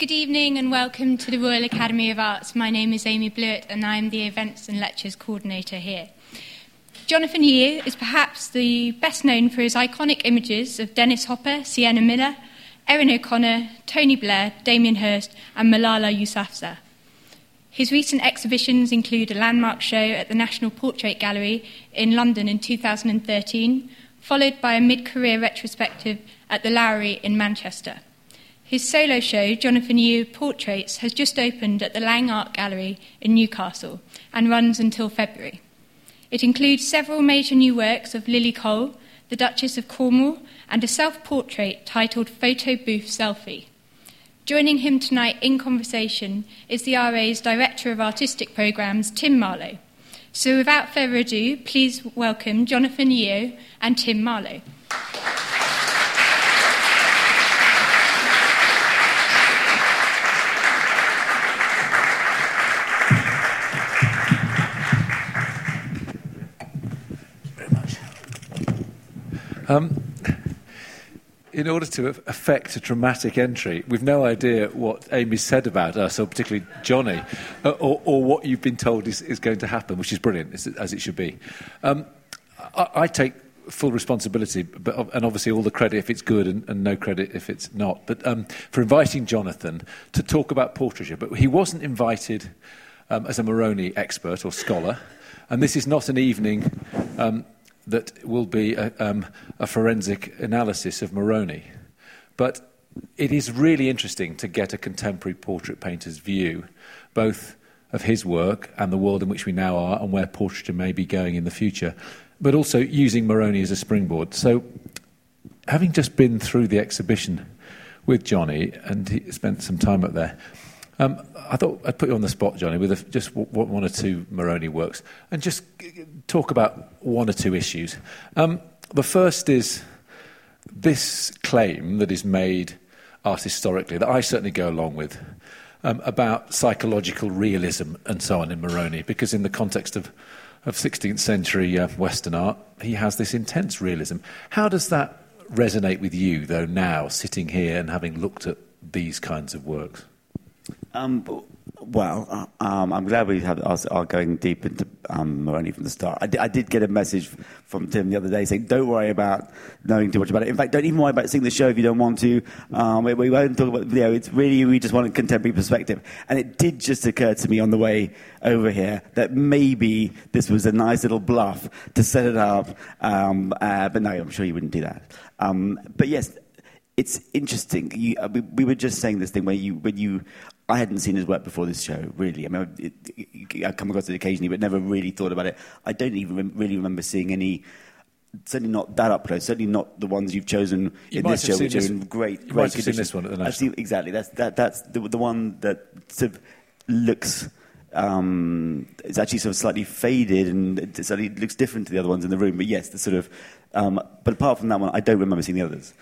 Good evening and welcome to the Royal Academy of Arts. My name is Amy Blewett and I am the Events and Lectures Coordinator here. Jonathan Yeo is perhaps the best known for his iconic images of Dennis Hopper, Sienna Miller, Erin O'Connor, Tony Blair, Damien Hirst, and Malala Yousafzai. His recent exhibitions include a landmark show at the National Portrait Gallery in London in 2013, followed by a mid career retrospective at the Lowry in Manchester. His solo show, Jonathan Yeo Portraits, has just opened at the Laing Art Gallery in Newcastle and runs until February. It includes several major new works of Lily Cole, the Duchess of Cornwall, and a self portrait titled Photo Booth Selfie. Joining him tonight in conversation is the RA's Director of Artistic Programmes, Tim Marlow. So without further ado, please welcome Jonathan Yeo and Tim Marlow. Um, in order to affect a dramatic entry, we've no idea what Amy said about us, or particularly Johnny, uh, or, or, what you've been told is, is, going to happen, which is brilliant, as it should be. Um, I, I, take full responsibility, but, and obviously all the credit if it's good and, and no credit if it's not, but um, for inviting Jonathan to talk about portraiture. But he wasn't invited um, as a Moroni expert or scholar, and this is not an evening um, that will be a, um, a forensic analysis of Moroni. But it is really interesting to get a contemporary portrait painter's view, both of his work and the world in which we now are and where portraiture may be going in the future, but also using Moroni as a springboard. So, having just been through the exhibition with Johnny, and he spent some time up there, um, I thought I'd put you on the spot, Johnny, with a, just w- one or two Moroni works, and just talk about one or two issues. Um, the first is this claim that is made art historically, that I certainly go along with, um, about psychological realism and so on in Moroni, because in the context of, of 16th century uh, Western art, he has this intense realism. How does that resonate with you, though, now, sitting here and having looked at these kinds of works? Um, well, uh, um, I'm glad we are, going deep into um, Moroni from the start. I, d- I did get a message from Tim the other day saying, "Don't worry about knowing too much about it. In fact, don't even worry about seeing the show if you don't want to. Um, we, we, won't talk about you know. It's really we just want a contemporary perspective." And it did just occur to me on the way over here that maybe this was a nice little bluff to set it up. Um, uh, but no, I'm sure you wouldn't do that. Um, but yes, it's interesting. You, uh, we, we, were just saying this thing where you, when you, I hadn't seen his work before this show, really. I mean, it, it, I come across it occasionally, but never really thought about it. I don't even rem- really remember seeing any. Certainly not that up close. Certainly not the ones you've chosen you in this show, which this, are in great, you great might have seen this one at the National. exactly. That's that, That's the, the one that sort of looks. Um, it's actually sort of slightly faded and it slightly looks different to the other ones in the room. But yes, the sort of. Um, but apart from that one, I don't remember seeing the others.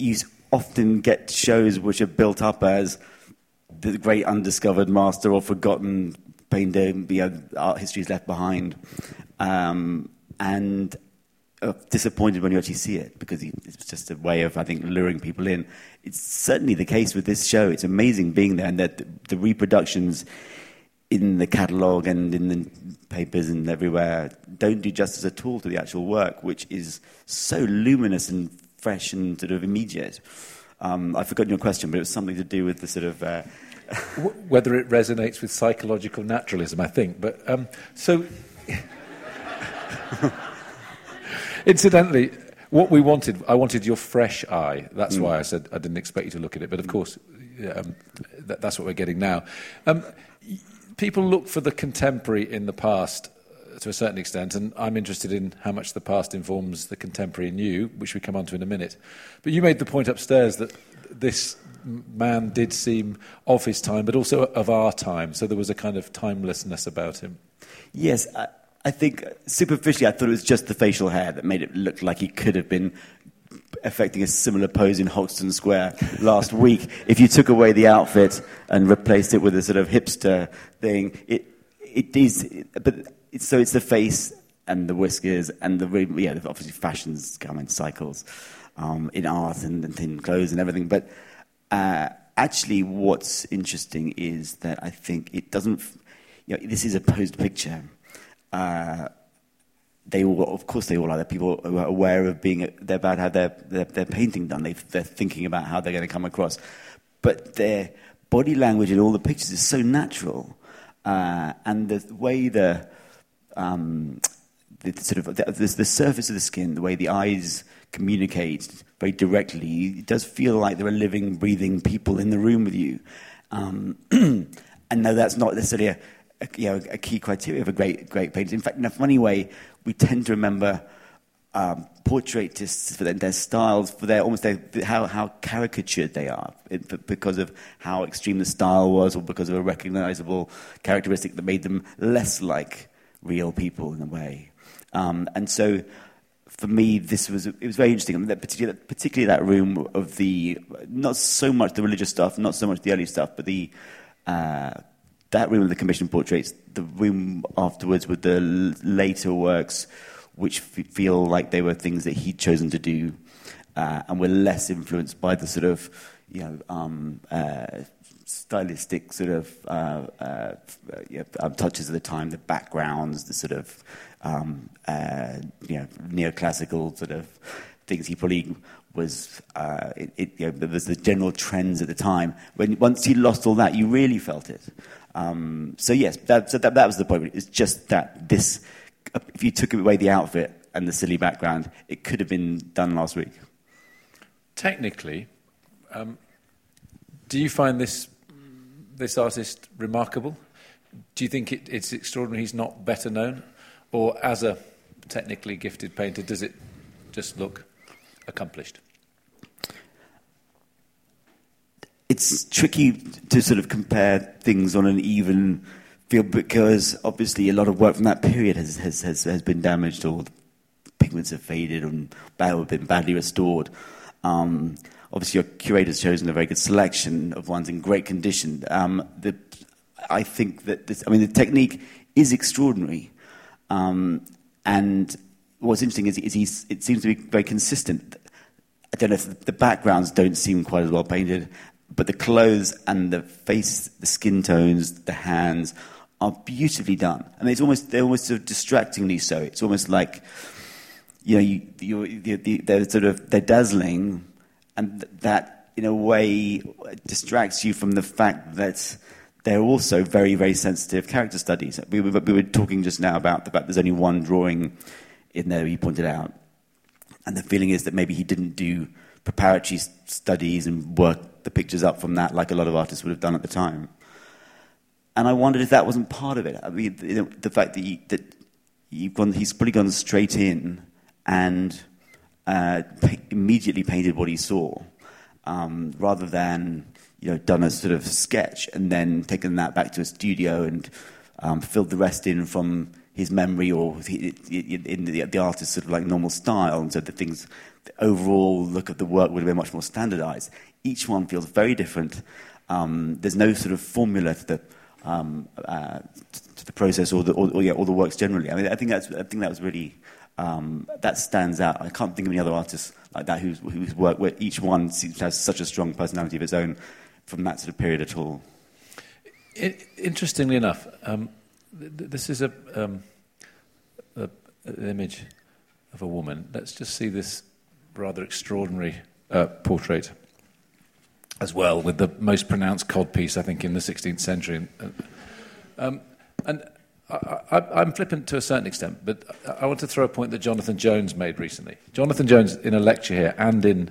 You often get shows which are built up as the great undiscovered master or forgotten painter, you know, art history is left behind. Um, and uh, disappointed when you actually see it because it's just a way of, I think, luring people in. It's certainly the case with this show. It's amazing being there and that the, the reproductions in the catalogue and in the papers and everywhere don't do justice at all to the actual work, which is so luminous and fresh and sort of immediate. Um, I've forgotten your question, but it was something to do with the sort of. Uh, Whether it resonates with psychological naturalism, I think. But um, so, incidentally, what we wanted, I wanted your fresh eye. That's mm. why I said I didn't expect you to look at it. But of course, um, that, that's what we're getting now. Um, people look for the contemporary in the past to a certain extent, and I'm interested in how much the past informs the contemporary in you, which we come on to in a minute. But you made the point upstairs that this man did seem of his time, but also of our time, so there was a kind of timelessness about him. Yes, I, I think superficially I thought it was just the facial hair that made it look like he could have been affecting a similar pose in Hoxton Square last week. If you took away the outfit and replaced it with a sort of hipster thing, it it is. But it's, so it's the face and the whiskers and the yeah, obviously fashions come in cycles um, in art and, and thin clothes and everything. But uh, actually, what's interesting is that I think it doesn't. You know, this is a posed picture. Uh, they all, of course, they all are. People who are aware of being. They're about how their their, their painting done. They, they're thinking about how they're going to come across, but their body language in all the pictures is so natural, uh, and the way the um, the sort of the, the, the, surface of the skin, the way the eyes communicate very directly, it does feel like there are living, breathing people in the room with you. Um, and no, that's not necessarily a, a, you know, a key criteria of a great, great painter. In fact, in a funny way, we tend to remember um, portraitists for their, their, styles, for their almost their, how, how caricatured they are, it, because of how extreme the style was, or because of a recognizable characteristic that made them less like real people in a way. Um, and so, for me, this was it was very interesting. I mean, that particularly, particularly that room of the not so much the religious stuff, not so much the early stuff, but the uh, that room of the commissioned portraits, the room afterwards with the later works, which f- feel like they were things that he'd chosen to do, uh, and were less influenced by the sort of, you know, um, uh, stylistic sort of uh, uh yeah, um, touches of the time, the backgrounds, the sort of, um, uh, you know, neoclassical sort of things he probably was uh, it, it, you know, there was the general trends at the time. When once he lost all that, you really felt it. Um, so yes, that, so that, that was the point. It's just that this, if you took away the outfit and the silly background, it could have been done last week. Technically, um, do you find this this artist remarkable? Do you think it, it's extraordinary he's not better known, or as a technically gifted painter, does it just look accomplished? It's tricky to sort of compare things on an even field because obviously a lot of work from that period has, has, has, has been damaged or pigments have faded and have been badly restored. Um, obviously, your curator's chosen a very good selection of ones in great condition. Um, the, I think that this, I mean, the technique is extraordinary. Um, and what's interesting is, is it seems to be very consistent. I don't know if the backgrounds don't seem quite as well painted, but the clothes and the face, the skin tones, the hands are beautifully done. I mean, it's almost they're almost sort of distractingly so. It's almost like you know, you, you, you, they're sort of they're dazzling, and that in a way distracts you from the fact that they're also very, very sensitive character studies. We were, we were talking just now about the fact there's only one drawing in there, he pointed out. And the feeling is that maybe he didn't do preparatory studies and work the pictures up from that like a lot of artists would have done at the time. And I wondered if that wasn't part of it. I mean, the, the fact that, you, that you've gone, he's probably gone straight in and uh, immediately painted what he saw, um, rather than you know done a sort of sketch and then taken that back to a studio and um, filled the rest in from his memory or in the, the artist's sort of like normal style, and so the things, the overall look of the work would have been much more standardized. Each one feels very different. Um, there's no sort of formula to the um, uh, to the process or the or, or, yeah, or the works generally. I mean, I think that's I think that was really um, that stands out. I can't think of any other artists like that whose whose work where each one seems to have such a strong personality of its own from that sort of period at all. It, interestingly enough. Um, this is a, um, a, an image of a woman. Let's just see this rather extraordinary uh, portrait as well, with the most pronounced codpiece, I think, in the 16th century. Um, and I, am flippant to a certain extent, but I want to throw a point that Jonathan Jones made recently. Jonathan Jones, in a lecture here and in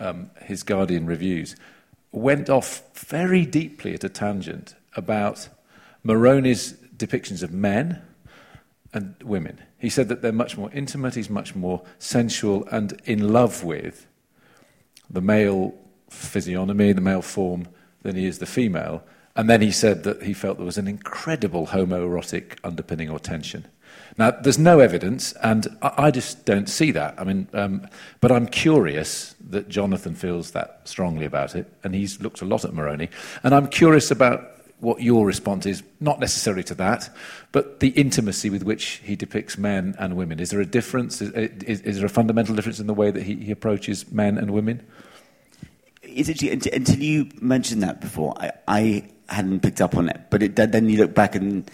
um, his Guardian reviews, went off very deeply at a tangent about Moroni's depictions of men and women. He said that they're much more intimate, he's much more sensual and in love with the male physiognomy, the male form, than he is the female. And then he said that he felt there was an incredible homoerotic underpinning or tension. Now, there's no evidence, and I, just don't see that. I mean, um, but I'm curious that Jonathan feels that strongly about it, and he's looked a lot at Moroni. And I'm curious about what your response is, not necessarily to that, but the intimacy with which he depicts men and women. Is there a difference? Is, is, is there a fundamental difference in the way that he, he, approaches men and women? until, you mentioned that before, I, I hadn't picked up on it. But it, then you look back and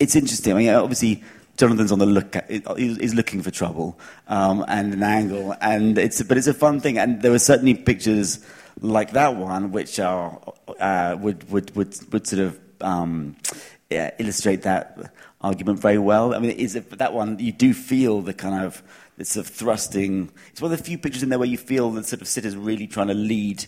it's interesting. I mean, obviously. Jonathan's on the look. He's looking for trouble um, and an angle, and it's but it's a fun thing. And there were certainly pictures like that one, which are uh, would, would would would sort of um, yeah, illustrate that argument very well. I mean, is that one you do feel the kind of the sort of thrusting. It's one of the few pictures in there where you feel the sort of sitters really trying to lead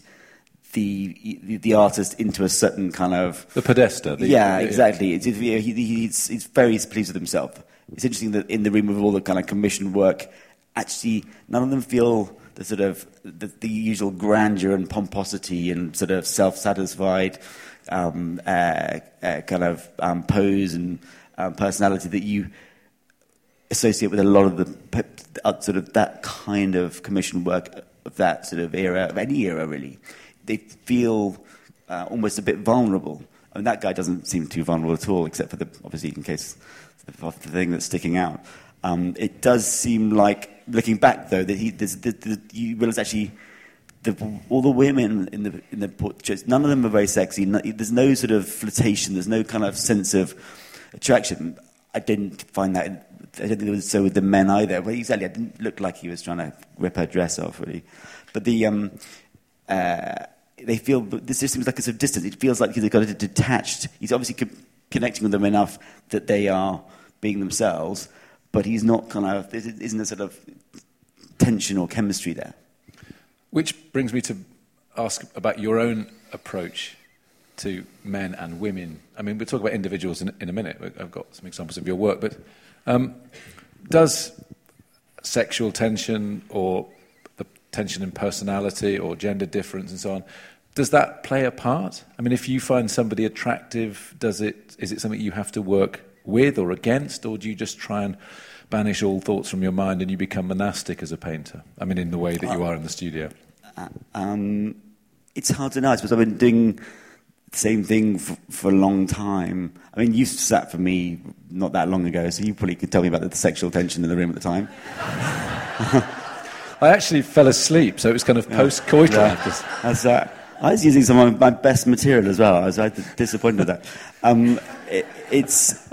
the, the, the artist into a certain kind of the podesta. The, yeah, exactly. It's, he, he's, he's very pleased with himself. It's interesting that in the room of all the kind of commissioned work, actually none of them feel the sort of the, the usual grandeur and pomposity and sort of self-satisfied um, uh, uh, kind of um, pose and um, personality that you associate with a lot of the uh, sort of that kind of commissioned work of that sort of era, of any era really. They feel uh, almost a bit vulnerable. I mean, that guy doesn't seem too vulnerable at all, except for the obviously in case the thing that's sticking out. Um, it does seem like, looking back though, that he, the, the, you realize actually the, all the women in the in the portraits, none of them are very sexy. No, there's no sort of flirtation. There's no kind of sense of attraction. I didn't find that. I don't think it was so with the men either. Well, exactly. I didn't look like he was trying to rip her dress off, really. But the um, uh, they feel this just seems like it's a distance. It feels like he's got it detached. He's obviously co- connecting with them enough that they are being themselves, but he's not kind of. There isn't a sort of tension or chemistry there. Which brings me to ask about your own approach to men and women. I mean, we'll talk about individuals in, in a minute. I've got some examples of your work, but um, does sexual tension or tension in personality or gender difference and so on, does that play a part? I mean, if you find somebody attractive, does it, is it something you have to work with or against, or do you just try and banish all thoughts from your mind and you become monastic as a painter? I mean, in the way that you are in the studio. Uh, um, it's hard to know, because I've been doing the same thing for, for, a long time. I mean, you sat for me not that long ago, so you probably could tell me about the sexual tension in the room at the time. I actually fell asleep, so it was kind of post coital. Yeah. Uh, I was using some of my best material as well. I was disappointed with that. Um, it, it's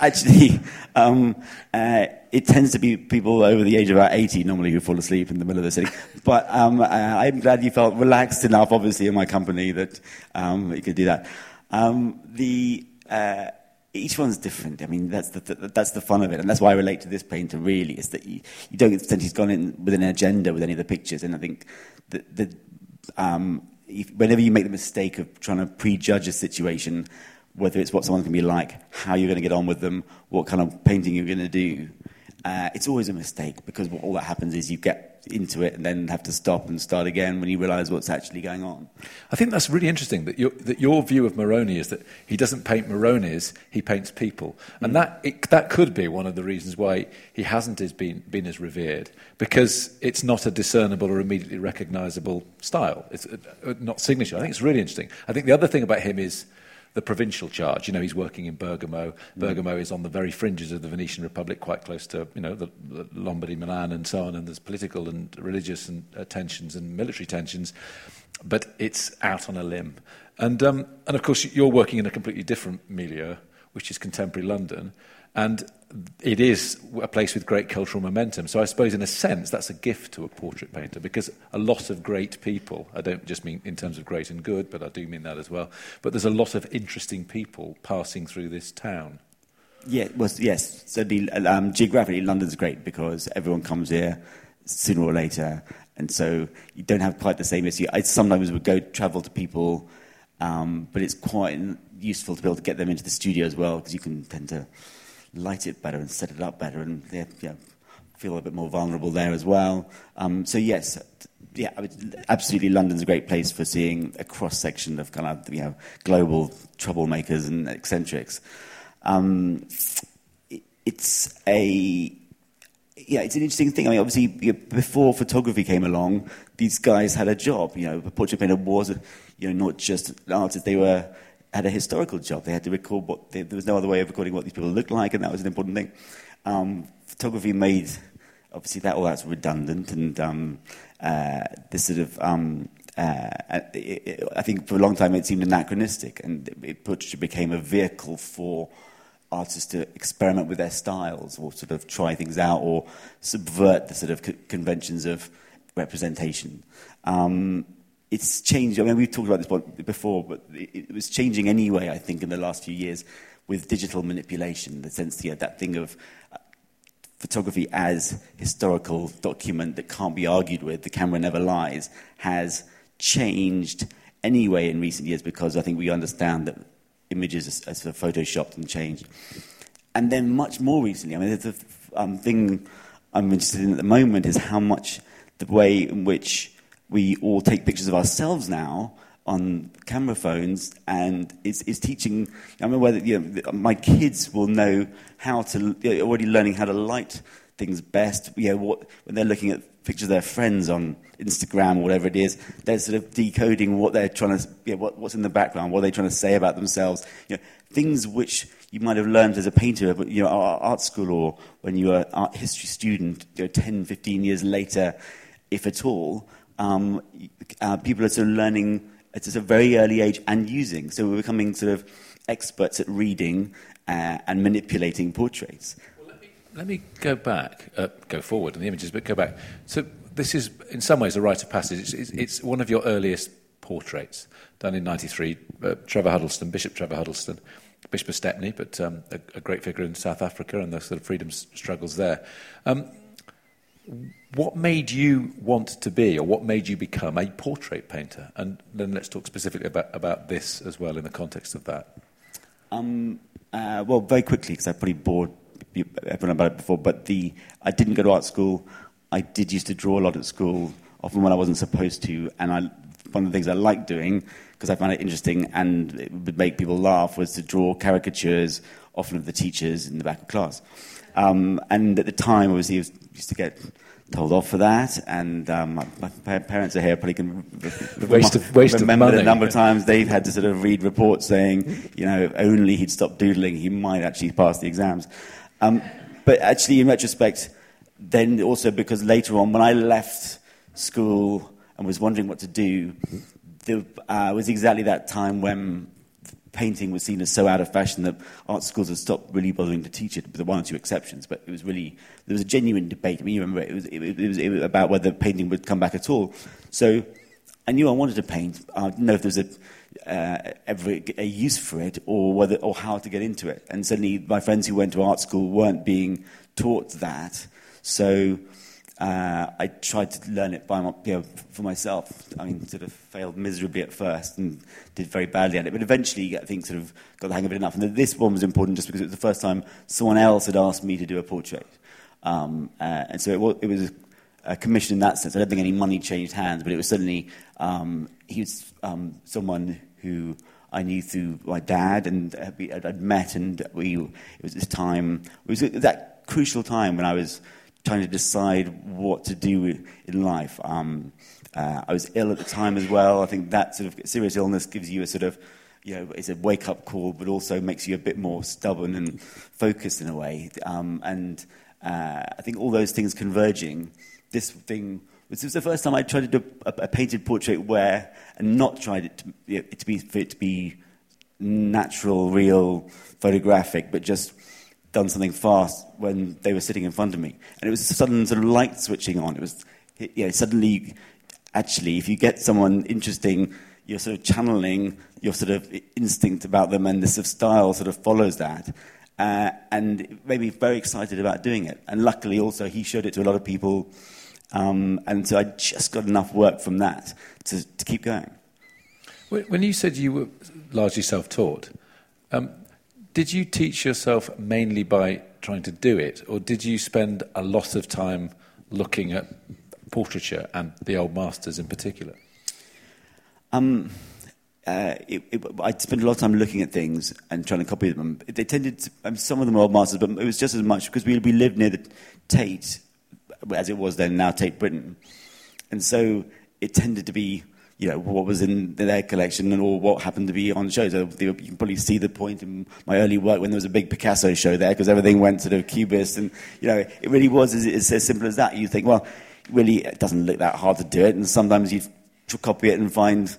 actually, um, uh, it tends to be people over the age of about 80 normally who fall asleep in the middle of the sitting. But um, uh, I'm glad you felt relaxed enough, obviously, in my company that um, you could do that. Um, the, uh, each one's different. I mean, that's the, the, that's the fun of it. And that's why I relate to this painter, really, is that you, you don't sense he's gone in with an agenda with any of the pictures. And I think that um, if, whenever you make the mistake of trying to prejudge a situation, whether it's what someone's going to be like, how you're going to get on with them, what kind of painting you're going to do, uh, it's always a mistake because what, all that happens is you get into it and then have to stop and start again when you realize what's actually going on. I think that's really interesting that, your, that your view of Moroni is that he doesn't paint Moronis, he paints people. And mm. that, it, that could be one of the reasons why he hasn't as been, been as revered, because it's not a discernible or immediately recognizable style. It's uh, uh, not signature. I think it's really interesting. I think the other thing about him is the provincial charge. You know, he's working in Bergamo. Mm. Bergamo is on the very fringes of the Venetian Republic, quite close to, you know, the, the Lombardy, Milan, and so on. And there's political and religious and uh, tensions and military tensions, but it's out on a limb. And um, and of course, you're working in a completely different milieu, which is contemporary London. And it is a place with great cultural momentum. So I suppose, in a sense, that's a gift to a portrait painter because a lot of great people, I don't just mean in terms of great and good, but I do mean that as well, but there's a lot of interesting people passing through this town. Yeah, well, yes. So um, geographically, London's great because everyone comes here sooner or later, and so you don't have quite the same issue. I sometimes would go travel to people, um, but it's quite useful to be able to get them into the studio as well because you can tend to light it better and set it up better and yeah, yeah feel a bit more vulnerable there as well. Um, so yes, yeah, I mean, absolutely, London's a great place for seeing a cross section of kind of you know global troublemakers and eccentrics. Um, it's a yeah, it's an interesting thing. I mean, obviously, before photography came along, these guys had a job. You know, a portrait painter was, you know, not just an artist; they were had a historical job. They had to record what they, there was no other way of recording what these people looked like, and that was an important thing. Um, photography made obviously that all that's redundant, and um, uh, this sort of um, uh, it, it, I think for a long time it seemed anachronistic, and it, it became a vehicle for artists to experiment with their styles or sort of try things out or subvert the sort of co- conventions of representation. Um, it's changed. I mean, we've talked about this before, but it, it, was changing anyway, I think, in the last few years with digital manipulation, the sense, yeah, that thing of uh, photography as historical document that can't be argued with, the camera never lies, has changed anyway in recent years because I think we understand that images are, are photoshopped and changed. And then much more recently, I mean, the um, thing I'm interested in at the moment is how much the way in which we all take pictures of ourselves now on camera phones, and it's, it's teaching. I mean, whether you know, my kids will know how to you know, already learning how to light things best. You know, what, when they're looking at pictures of their friends on Instagram or whatever it is, they're sort of decoding what they're trying to, you know, what, what's in the background, what are they trying to say about themselves. You know, things which you might have learned as a painter, but you know, art school or when you were an art history student, you know, 10, 15 years later, if at all, um, uh, people are sort of learning at a very early age and using. So we're becoming sort of experts at reading uh, and manipulating portraits. Let me go back, uh, go forward in the images, but go back. So this is, in some ways, a rite of passage. It's, it's, it's one of your earliest portraits, done in 93. Uh, Trevor Huddleston, Bishop Trevor Huddleston, Bishop of Stepney, but um, a, a, great figure in South Africa and the sort of freedom struggles there. Um, what made you want to be, or what made you become a portrait painter? And then let's talk specifically about, about this as well in the context of that. Um, uh, well, very quickly, because I probably bored everyone about it before, but the I didn't go to art school. I did used to draw a lot at school, often when I wasn't supposed to, and I, one of the things I liked doing because I found it interesting and it would make people laugh was to draw caricatures, often of the teachers in the back of class. Um, and at the time, obviously, I used to get told off for that, and um, my, my, parents are here probably can waste of, waste remember of money. the number of times they've had to sort of read reports saying, you know, if only he'd stop doodling, he might actually pass the exams. Um, but actually, in retrospect, then also because later on, when I left school and was wondering what to do, there uh, was exactly that time when painting was seen as so out of fashion that art schools had stopped really bothering to teach it, with one or two exceptions. But it was really, there was a genuine debate. I mean, you remember, it was, it, it was, it was about whether painting would come back at all. So I knew I wanted to paint. I didn't know if there was a uh, ever a use for it or whether or how to get into it. And suddenly, my friends who went to art school weren't being taught that. So uh, I tried to learn it by my, you know, for myself. I mean, sort of failed miserably at first and did very badly at it. But eventually, I think, sort of got the hang of it enough. And this one was important just because it was the first time someone else had asked me to do a portrait. Um, uh, and so it was, it was a commission in that sense. I don't think any money changed hands, but it was certainly um, he was um, someone who I knew through my dad and I'd met, and we, it was this time, it was that crucial time when I was trying to decide what to do in life. Um, uh, I was ill at the time as well. I think that sort of serious illness gives you a sort of, you know, it's a wake up call, but also makes you a bit more stubborn and focused in a way. Um, and uh, I think all those things converging, this thing this was the first time I tried to do a, a painted portrait where, and not tried it to, know, to be for it to be natural, real, photographic, but just done something fast when they were sitting in front of me. And it was a sudden sort of light switching on. It was, you know, suddenly, actually, if you get someone interesting, you're sort of channeling your sort of instinct about them, and this sort of style sort of follows that. Uh, and made me very excited about doing it. And luckily, also, he showed it to a lot of people um, and so I just got enough work from that to, to keep going. When you said you were largely self taught, um, did you teach yourself mainly by trying to do it, or did you spend a lot of time looking at portraiture and the old masters in particular? Um, uh, it, it, I spent a lot of time looking at things and trying to copy them. They tended to, mean, some of them were old masters, but it was just as much because we, we lived near the Tate as it was then, now Tate Britain. And so it tended to be, you know, what was in their collection and or what happened to be on shows. So you can probably see the point in my early work when there was a big Picasso show there because everything went sort of cubist. And, you know, it really was as, as simple as that. You think, well, really it doesn't look that hard to do it, and sometimes you copy it and find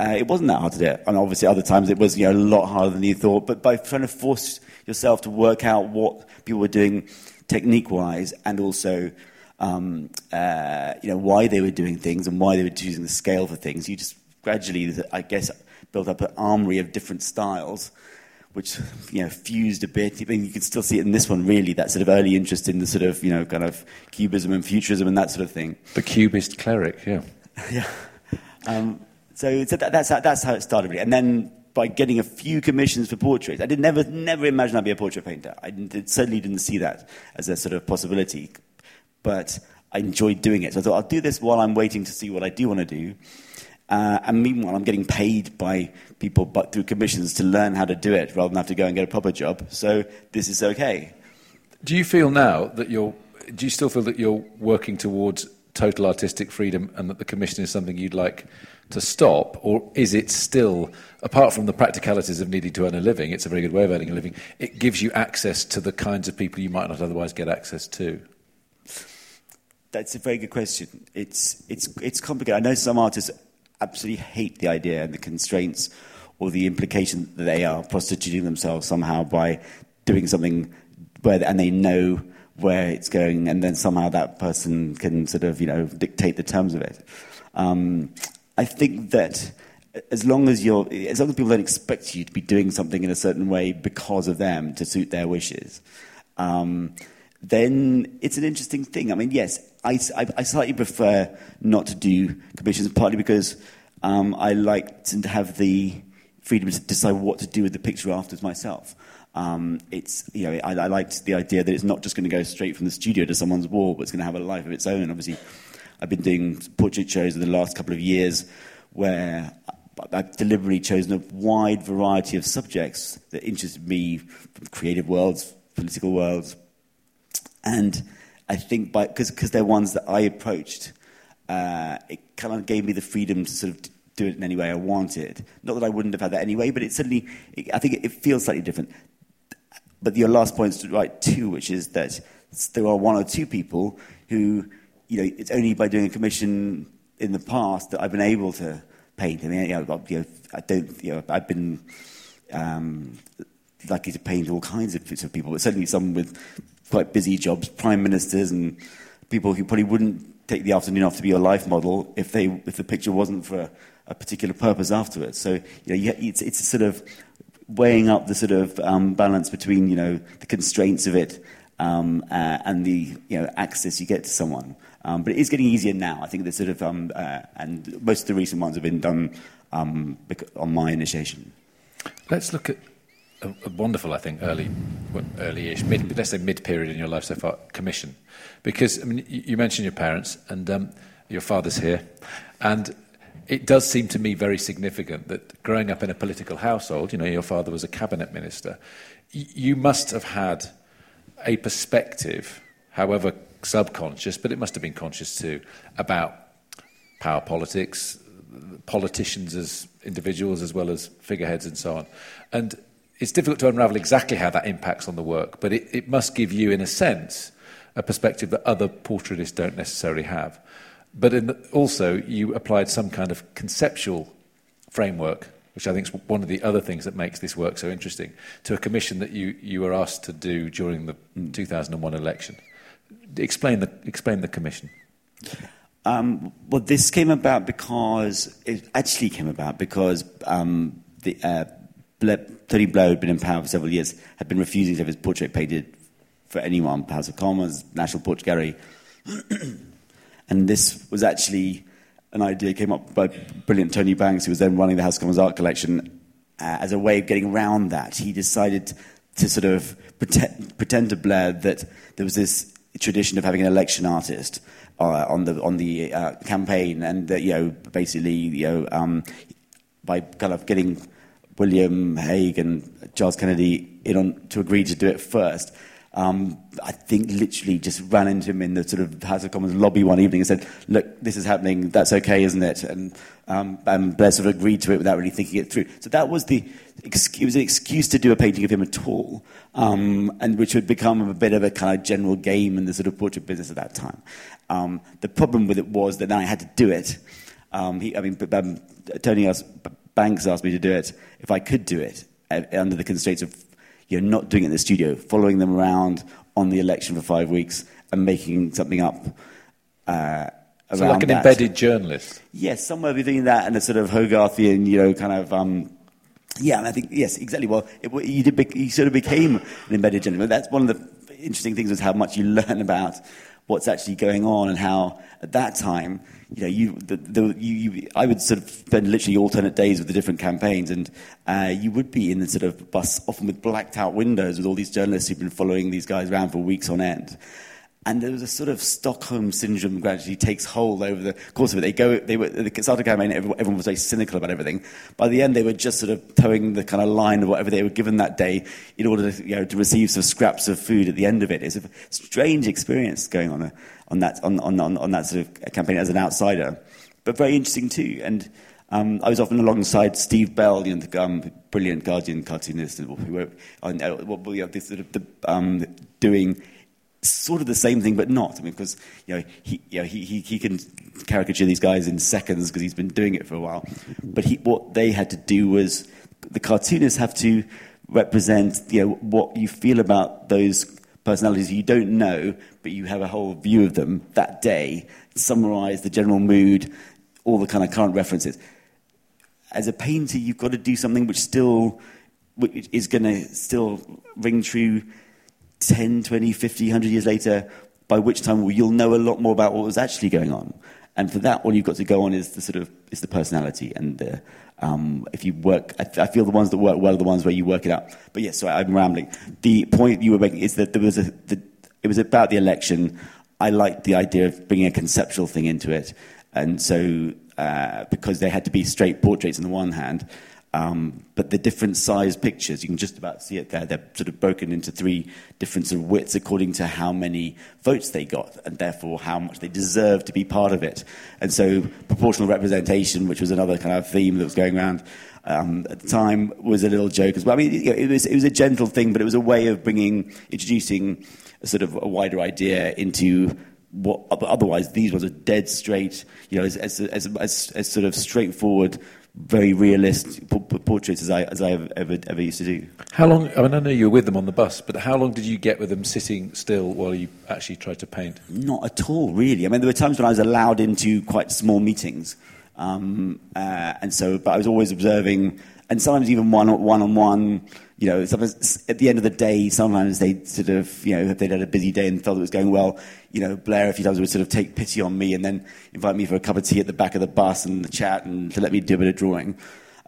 uh, it wasn't that hard to do it. And obviously, other times it was you know a lot harder than you thought. But by trying to force yourself to work out what people were doing technique-wise, and also um, uh, you know why they were doing things and why they were choosing the scale for things, you just gradually, I guess, built up an armory of different styles. Which you know fused a bit. I mean, you can still see it in this one, really. That sort of early interest in the sort of you know kind of cubism and futurism and that sort of thing. The cubist cleric, yeah, yeah. Um, so, so that, that's, how, that's how it started, really. And then by getting a few commissions for portraits, I did never, never imagine I'd be a portrait painter. I certainly didn't see that as a sort of possibility. But I enjoyed doing it. So I thought, I'll do this while I'm waiting to see what I do want to do. Uh, and meanwhile, I'm getting paid by people but through commissions to learn how to do it rather than have to go and get a proper job. So this is okay. Do you feel now that you're, do you still feel that you're working towards total artistic freedom and that the commission is something you'd like to stop? Or is it still, apart from the practicalities of needing to earn a living, it's a very good way of earning a living, it gives you access to the kinds of people you might not otherwise get access to? That's a very good question. It's, it's, it's complicated. I know some artists absolutely hate the idea and the constraints or the implication that they are prostituting themselves somehow by doing something where, and they know where it's going, and then somehow that person can sort of, you know, dictate the terms of it. Um, I think that as long as you're, as long as people don't expect you to be doing something in a certain way because of them to suit their wishes, um, then it's an interesting thing. I mean, yes, I, I, I, slightly prefer not to do commissions, partly because um, I like to have the freedom to decide what to do with the picture afterwards myself. Um, it's you know I, I liked the idea that it's not just going to go straight from the studio to someone's wall, but it's going to have a life of its own. Obviously, I've been doing portrait shows in the last couple of years where I've deliberately chosen a wide variety of subjects that interested me from creative worlds, political worlds, and I think because they're ones that I approached, uh, it kind of gave me the freedom to sort of do it in any way I wanted. Not that I wouldn't have had that anyway, but it certainly, it, I think it, it, feels slightly different. But your last point is right too, which is that there are one or two people who you know, it's only by doing a commission in the past that I've been able to paint. I mean, you know I don't, you know, I've been um, lucky to paint all kinds of, of people, but certainly some with quite busy jobs, prime ministers and people who probably wouldn't take the afternoon off to be a life model if they if the picture wasn't for a, a particular purpose afterwards. So you know, it's it's a sort of weighing up the sort of um, balance between you know the constraints of it um, uh, and the you know access you get to someone. Um, but it is getting easier now. I think that sort of, um, uh, and most of the recent ones have been done um, on my initiation. Let's look at a, wonderful, I think, early, early-ish, mid, let's say mid-period in your life so far, commission. Because I mean, you, you mentioned your parents, and um, your father's here, and it does seem to me very significant that growing up in a political household, you know, your father was a cabinet minister, you must have had a perspective, however subconscious, but it must have been conscious too, about power politics, politicians as individuals as well as figureheads and so on. And it's difficult to unravel exactly how that impacts on the work, but it, it must give you, in a sense, a perspective that other portraitists don't necessarily have. But the, also, you applied some kind of conceptual framework, which I think is one of the other things that makes this work so interesting, to a commission that you, you were asked to do during the 2001 election. Explain the, explain the commission. Um, well, this came about because it actually came about because um, the, uh, Tony Blair had been in power for several years, had been refusing to have his portrait painted for anyone, House of Commons, National Portrait Gallery. and this was actually an idea came up by brilliant Tony Banks, who was then running the House of Commons art collection. Uh, as a way of getting around that, he decided to sort of pretend, pretend to Blair that there was this tradition of having an election artist uh, on the on the uh, campaign, and that you know basically you know um, by kind of getting William Hague and Charles Kennedy in on to agree to do it first. um, I think literally just ran into him in the sort of House of Commons lobby one evening and said, "Look, this is happening. That's okay, isn't it?" And, um, and Blair sort of agreed to it without really thinking it through. So that was the it was an excuse to do a painting of him at all, um, and which had become a bit of a kind of general game in the sort of portrait business at that time. Um, the problem with it was that I had to do it. Um, he, I mean, um, Tony asked, Banks asked me to do it if I could do it uh, under the constraints of you're not doing it in the studio, following them around on the election for five weeks and making something up. Uh, so like an that. embedded journalist. Yes, somewhere between that and a sort of Hogarthian, you know, kind of. Um, yeah, and I think yes, exactly. Well, it, you did. Be, you sort of became an embedded journalist. That's one of the interesting things was how much you learn about what's actually going on and how at that time you know, you, the, the, you, you, I would sort of spend literally alternate days with the different campaigns, and uh, you would be in the sort of bus, often with blacked out windows, with all these journalists who've been following these guys around for weeks on end. And there was a sort of Stockholm syndrome gradually takes hold over the course of it. They go, they were, the started campaign, everyone was very cynical about everything. By the end, they were just sort of toeing the kind of line of whatever they were given that day in order to, you know, to receive some scraps of food at the end of it. It's a strange experience going on on that, on, on, on that sort of campaign as an outsider, but very interesting too. And um, I was often alongside Steve Bell, you know, the um, brilliant Guardian cartoonist, who wrote on uh, well, you know, this sort of the, um, doing sort of the same thing, but not. I mean, because you know, he, you know, he, he, he can caricature these guys in seconds because he's been doing it for a while. But he, what they had to do was the cartoonists have to represent you know what you feel about those personalities you don't know, but you have a whole view of them that day, summarize the general mood, all the kind of current references. As a painter, you've got to do something which still which is going to still ring true 10, 20, 50, 100 years later, by which time you'll know a lot more about what was actually going on. And for that, all you've got to go on is the sort of is the personality. And the, um, if you work, I, I, feel the ones that work well are the ones where you work it out. But yes, sorry, I'm rambling. The point you were making is that there was a, the, it was about the election. I liked the idea of bringing a conceptual thing into it. And so, uh, because they had to be straight portraits on the one hand, um, but the different size pictures, you can just about see it there. They're sort of broken into three different sort of widths according to how many votes they got, and therefore how much they deserve to be part of it. And so, proportional representation, which was another kind of theme that was going around um, at the time, was a little joke as well. I mean, it was it was a gentle thing, but it was a way of bringing, introducing a sort of a wider idea into what otherwise these ones are dead straight, you know, as, as, as, as sort of straightforward very realistic portraits as I, as I ever, ever used to do. How long, I mean, I know you were with them on the bus, but how long did you get with them sitting still while you actually tried to paint? Not at all, really. I mean, there were times when I was allowed into quite small meetings. Um, uh, and so, but I was always observing, and sometimes even one, one on one, you know, at the end of the day, sometimes they sort of, you know, if they'd had a busy day and felt it was going well, you know, Blair a few times would sort of take pity on me and then invite me for a cup of tea at the back of the bus and the chat and to let me do a bit of drawing.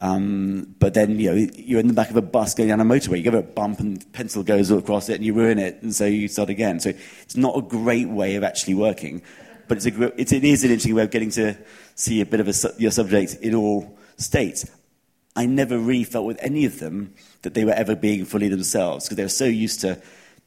Um, but then, you know, you're in the back of a bus going down a motorway, you give it a bump and pencil goes across it and you ruin it, and so you start again. So it's not a great way of actually working, but it's a, it's, it is an interesting way of getting to see a bit of a, your subject in all states. I never really felt with any of them that they were ever being fully themselves because they were so used to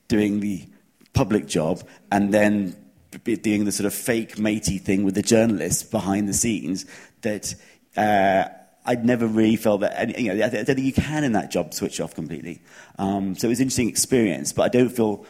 doing the public job and then doing the sort of fake matey thing with the journalists behind the scenes that uh, I'd never really felt that, any, you know, I don't think you can in that job switch off completely. Um, so it was an interesting experience, but I don't feel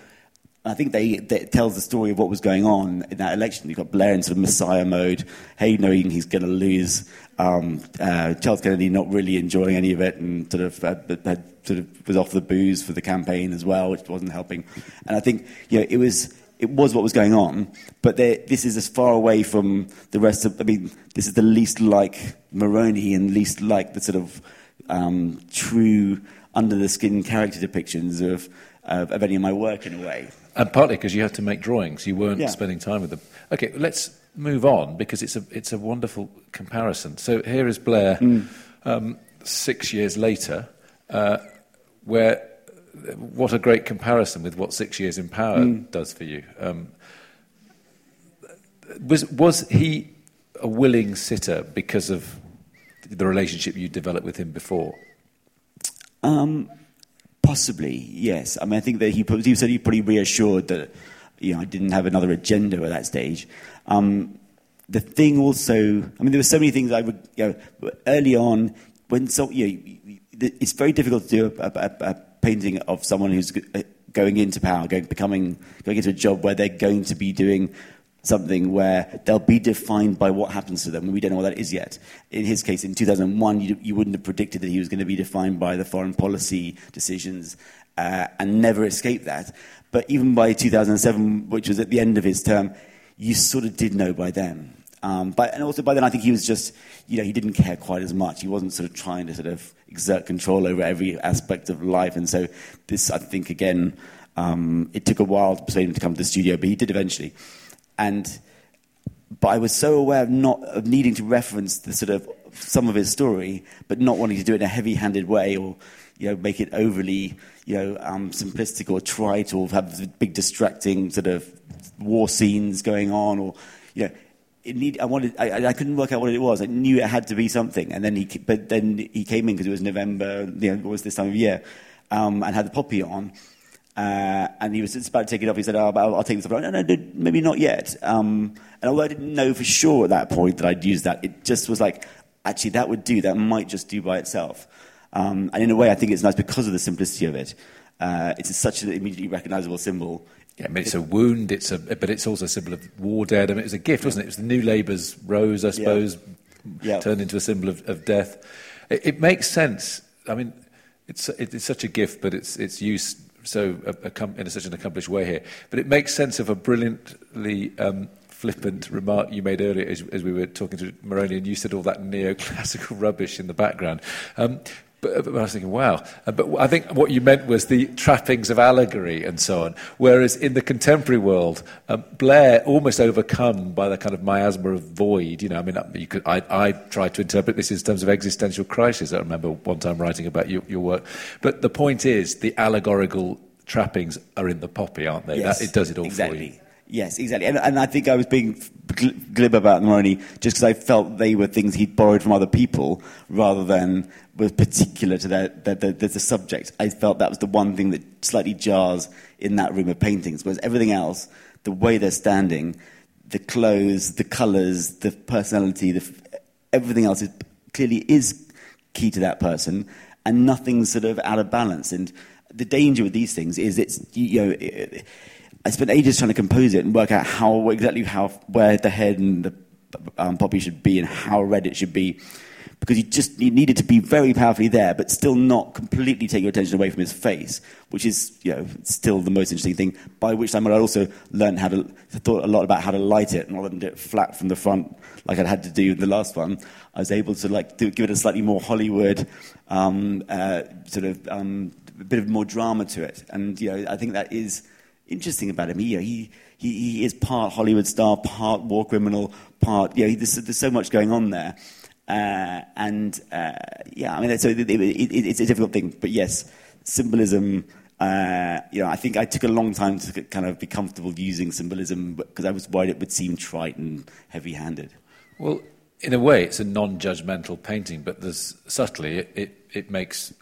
I think they, they tells the story of what was going on in that election. You've got Blair in sort of messiah mode, Hague knowing he's going to lose, um, uh, Charles Kennedy not really enjoying any of it, and sort of had, had, sort of was off the booze for the campaign as well, which wasn't helping. And I think you know it was it was what was going on, but this is as far away from the rest of. I mean, this is the least like Moroni and least like the sort of um, true under the skin character depictions of, of, of any of my work in a way. And partly because you had to make drawings, you weren't yeah. spending time with them. Okay, let's move on because it's a it's a wonderful comparison. So here is Blair, mm. um, six years later, uh, where what a great comparison with what six years in power mm. does for you. Um, was was he a willing sitter because of the relationship you developed with him before? Um, Possibly, yes. I mean, I think that he, he said he pretty reassured that you know I didn't have another agenda at that stage. Um, the thing also, I mean, there were so many things I would, you know, early on, when so, you know, it's very difficult to do a, a, a painting of someone who's uh, going into power, going, becoming, going into a job where they're going to be doing something where they'll be defined by what happens to them, and we don't know what that is yet. In his case, in 2001, you, you wouldn't have predicted that he was going to be defined by the foreign policy decisions uh, and never escape that. But even by 2007, which was at the end of his term, you sort of did know by then. Um, but, and also by then, I think he was just, you know, he didn't care quite as much. He wasn't sort of trying to sort of exert control over every aspect of life. And so this, I think, again, um, it took a while to persuade him to come to the studio, but he did eventually. And, but I was so aware of not, of needing to reference the sort of, some of his story, but not wanting to do it in a heavy-handed way or, you know, make it overly, you know, um, simplistic or trite or have big distracting sort of war scenes going on or, you know, it need, I wanted, I, I couldn't work out what it was. I knew it had to be something. And then he, but then he came in because it was November, you know, it was this time of year, um, and had the poppy on. Uh, and he was just about to take it off. He said, oh, I'll, I'll take this off. No, no, maybe not yet. Um, and although I didn't know for sure at that point that I'd use that, it just was like, actually, that would do. That might just do by itself. Um, and in a way, I think it's nice because of the simplicity of it. Uh, it's such an immediately recognizable symbol. Yeah, I mean, it's a wound, it's a, but it's also a symbol of war dead. I mean, it was a gift, wasn't it? It was the New Labour's rose, I suppose, yeah. Yeah. turned into a symbol of, of death. It, it, makes sense. I mean, it's, it's such a gift, but it's, it's used so in a, such an accomplished way here. But it makes sense of a brilliantly um, flippant remark you made earlier as, as, we were talking to Moroni, and you said all that neoclassical rubbish in the background. Um, but, but, I was thinking, wow. Uh, but I think what you meant was the trappings of allegory and so on. Whereas in the contemporary world, um, Blair, almost overcome by the kind of miasma of void, you know, I mean, you could, I, I tried to interpret this in terms of existential crisis. I remember one time writing about your, your work. But the point is, the allegorical trappings are in the poppy, aren't they? Yes, that, it does it all exactly. for you. Yes, exactly. And, and I think I was being glib about them only just because I felt they were things he'd borrowed from other people rather than was particular to their, their, their, the subject. I felt that was the one thing that slightly jars in that room of paintings, whereas everything else, the way they're standing, the clothes, the colours, the personality, the, everything else is, clearly is key to that person, and nothing's sort of out of balance. And the danger with these things is it's, you know, it, I spent ages trying to compose it and work out how exactly how where the head and the um, poppy should be and how red it should be, because you just you needed to be very powerfully there, but still not completely take your attention away from his face, which is you know still the most interesting thing. By which time I also learned how to thought a lot about how to light it, and rather than do it flat from the front like I had to do in the last one. I was able to like do, give it a slightly more Hollywood um, uh, sort of um, a bit of more drama to it, and you know I think that is interesting about him. He, he, he, he is part Hollywood star, part war criminal, part, you know, there's, there's so much going on there. Uh, and uh, yeah, I mean, so it, it, it, it's a difficult thing. But yes, symbolism. Uh, you know, I think I took a long time to kind of be comfortable using symbolism because I was worried it would seem trite and heavy-handed. Well, in a way, it's a non-judgmental painting, but there's subtly it, it, it makes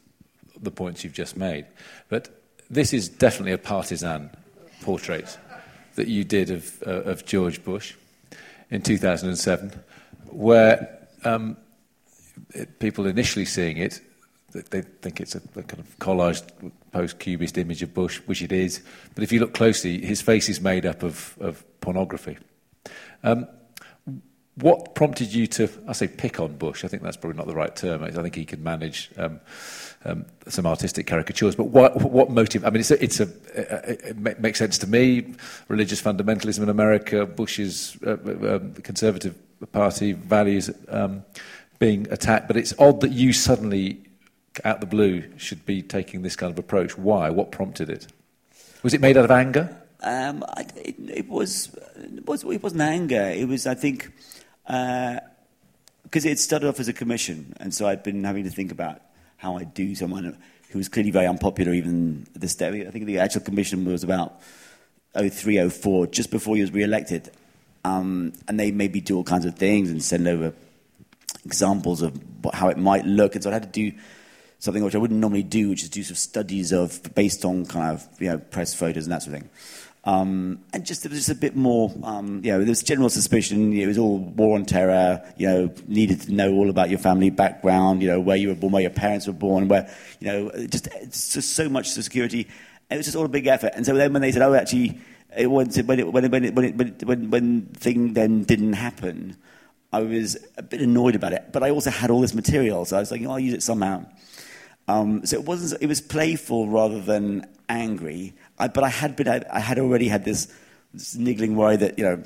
the points you've just made. But this is definitely a partisan portrait that you did of, uh, of George Bush in 2007, where um, it, people initially seeing it, they think it's a, a kind of collaged post-cubist image of Bush, which it is. But if you look closely, his face is made up of, of pornography. Um, what prompted you to, I say, pick on Bush? I think that's probably not the right term. I think he can manage um, um, some artistic caricatures. But what, what motive? I mean, it's a, it's a, it makes sense to me. Religious fundamentalism in America, Bush's uh, uh, um, Conservative Party values um, being attacked. But it's odd that you suddenly, out the blue, should be taking this kind of approach. Why? What prompted it? Was it made out of anger? Um, it, it, was, it was. It wasn't anger. It was, I think, because uh, it started off as a commission, and so I'd been having to think about how I do someone who was clearly very unpopular even at this day. I think the actual commission was about 03, 04, just before he was re-elected. Um, and they made me do all kinds of things and send over examples of how it might look. And so I had to do something which I wouldn't normally do, which is do of studies of based on kind of you know press photos and that sort of thing. Um, and just there was just a bit more, um, you know, there was general suspicion. It was all war on terror. You know, needed to know all about your family background. You know, where you were born, where your parents were born, where you know, just just so much security. It was just all a big effort. And so then when they said, "Oh, actually," it was, when it, when it, when it, when it, when when thing then didn't happen, I was a bit annoyed about it. But I also had all this material, so I was like, oh, "I'll use it somehow." Um, so it wasn't. It was playful rather than angry. I, but I had been, I, had already had this, this, niggling worry that you know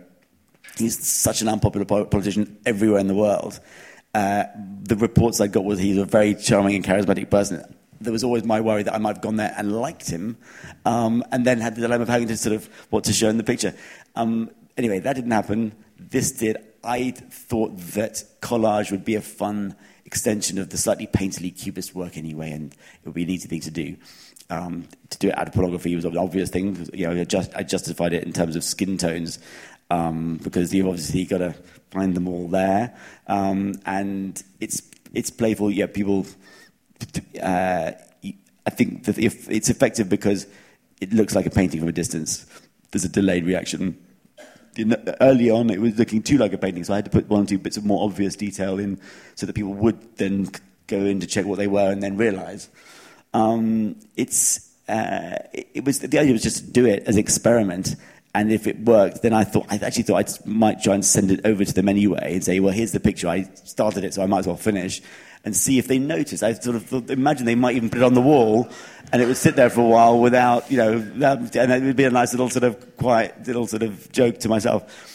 he's such an unpopular politician everywhere in the world. Uh, the reports I got was he's a very charming and charismatic person. There was always my worry that I might have gone there and liked him, um, and then had the dilemma of having to sort of what to show in the picture. Um, anyway, that didn't happen. This did. I thought that collage would be a fun extension of the slightly painterly cubist work anyway, and it would be an easy thing to do. Um, to do it out of pornography was an obvious thing. You know, I, just, I justified it in terms of skin tones um, because you've obviously got to find them all there, um, and it's it's playful. Yeah, people. Uh, I think that if it's effective because it looks like a painting from a distance. There's a delayed reaction. early on, it was looking too like a painting, so I had to put one or two bits of more obvious detail in, so that people would then go in to check what they were and then realise um, it's uh, it, was the idea was just to do it as an experiment. And if it worked, then I thought I actually thought I might try and send it over to them anyway and say, "Well, here's the picture. I started it, so I might as well finish." and see if they notice. I sort of thought, imagine they might even put it on the wall, and it would sit there for a while without, you know, and it would be a nice little sort of quiet little sort of joke to myself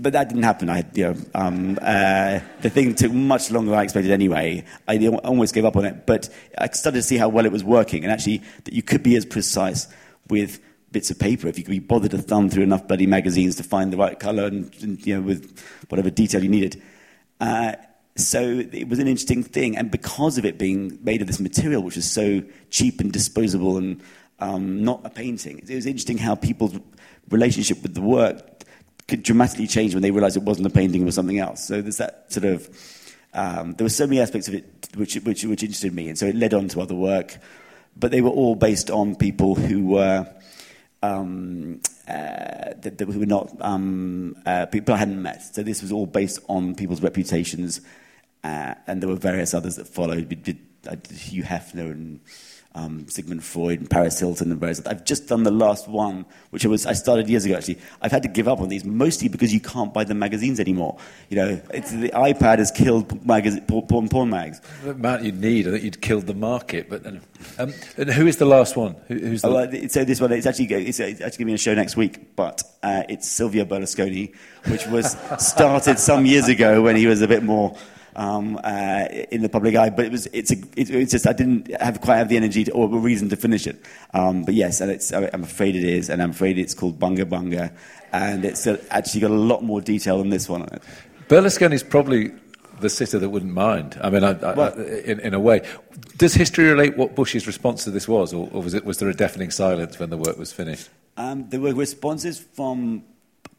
but that didn't happen. I, you know, um, uh, the thing took much longer than I expected anyway. I almost gave up on it, but I started to see how well it was working, and actually that you could be as precise with bits of paper if you could be bothered to thumb through enough bloody magazines to find the right colour and, and you know with whatever detail you needed. Uh, so it was an interesting thing, and because of it being made of this material, which is so cheap and disposable and um, not a painting, it was interesting how people's relationship with the work could dramatically change when they realised it wasn't a painting, it was something else. So there's that sort of. Um, there were so many aspects of it which, which, which interested me, and so it led on to other work. But they were all based on people who were um, uh, that, that, were not um, uh, people I hadn't met. So this was all based on people's reputations, uh, and there were various others that followed. Did, Hugh Hefner and um, Sigmund Freud and Paris Hilton and various. I've just done the last one, which I was I started years ago. Actually, I've had to give up on these mostly because you can't buy the magazines anymore. You know, the iPad has killed magazine, porn, porn mags. The amount you need, I think you'd killed the market. But um, and who is the last one? Who, who's the... Oh, so this one, it's actually it's, it's actually going to be a show next week, but uh, it's Silvio Berlusconi, which was started some years ago when he was a bit more um, uh, in the public eye. But it was, it's, a, it, it's just, I didn't have quite have the energy to, or a reason to finish it. Um, but yes, and it's, I'm afraid it is, and I'm afraid it's called Bunga Bunga, and it's actually got a lot more detail than this one on it. Berlusconi's probably the sitter that wouldn't mind. I mean, I, I, well, in, in, a way. Does history relate what Bush's response to this was, or, or was, it, was there a deafening silence when the work was finished? Um, there were responses from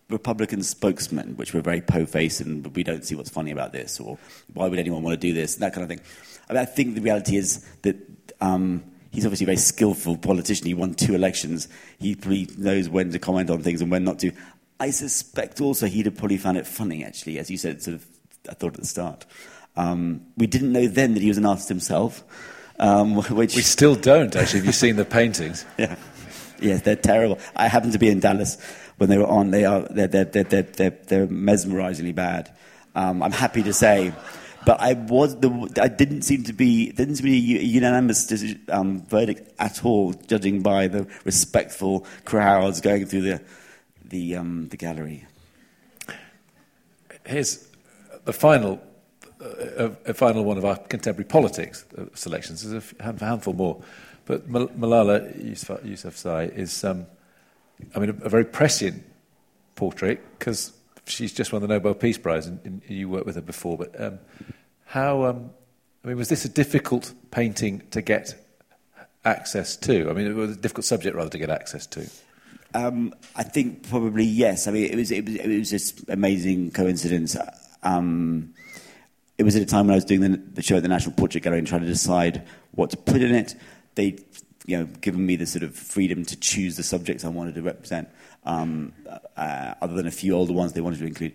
Republican spokesmen, which were very po-faced and we don't see what's funny about this, or why would anyone want to do this, and that kind of thing. I, mean, I think the reality is that um, he's obviously a very skillful politician. He won two elections. He probably knows when to comment on things and when not to. I suspect also he'd have probably found it funny, actually, as you said, sort of, I thought at the start. Um, we didn't know then that he was an artist himself. Um, which we still don't, actually. Have you seen the paintings? yeah. Yes, they're terrible. I happened to be in Dallas when they were on. They are they're they're they're, they're, they're, mesmerizingly bad. Um, I'm happy to say. But I was the, I didn't seem to be didn't seem to be a unanimous um, verdict at all, judging by the respectful crowds going through the the um, the gallery. Here's the final uh, a, final one of our contemporary politics uh, selections. There's a handful more, but Malala Yousafzai is. Um, I mean, a, a very prescient portrait because she's just won the Nobel Peace Prize, and, and you worked with her before. But um, how? Um, I mean, was this a difficult painting to get access to? I mean, it was a difficult subject rather to get access to. Um, I think probably yes. I mean, it was it was, it was just amazing coincidence. Um, it was at a time when I was doing the, the show at the National Portrait Gallery and trying to decide what to put in it. They, you know, given me the sort of freedom to choose the subjects I wanted to represent, um, uh, other than a few older ones they wanted to include.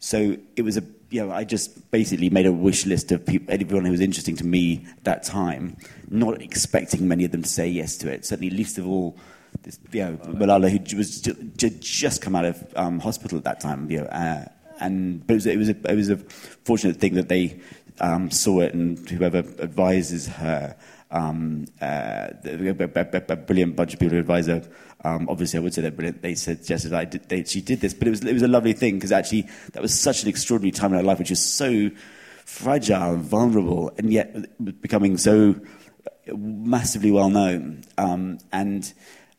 So it was a, you know, I just basically made a wish list of people, everyone who was interesting to me at that time, not expecting many of them to say yes to it. Certainly, least of all, this, you know, Malala, who was just come out of um, hospital at that time, you know, uh, and but it was, it was, a, it was a fortunate thing that they um, saw it, and whoever advises her, um, uh, a, brilliant bunch of people. Um, obviously, I would say they're brilliant. They suggested I did, they, she did this, but it was it was a lovely thing because actually that was such an extraordinary time in her life, which is so fragile and vulnerable, and yet becoming so massively well known. Um, and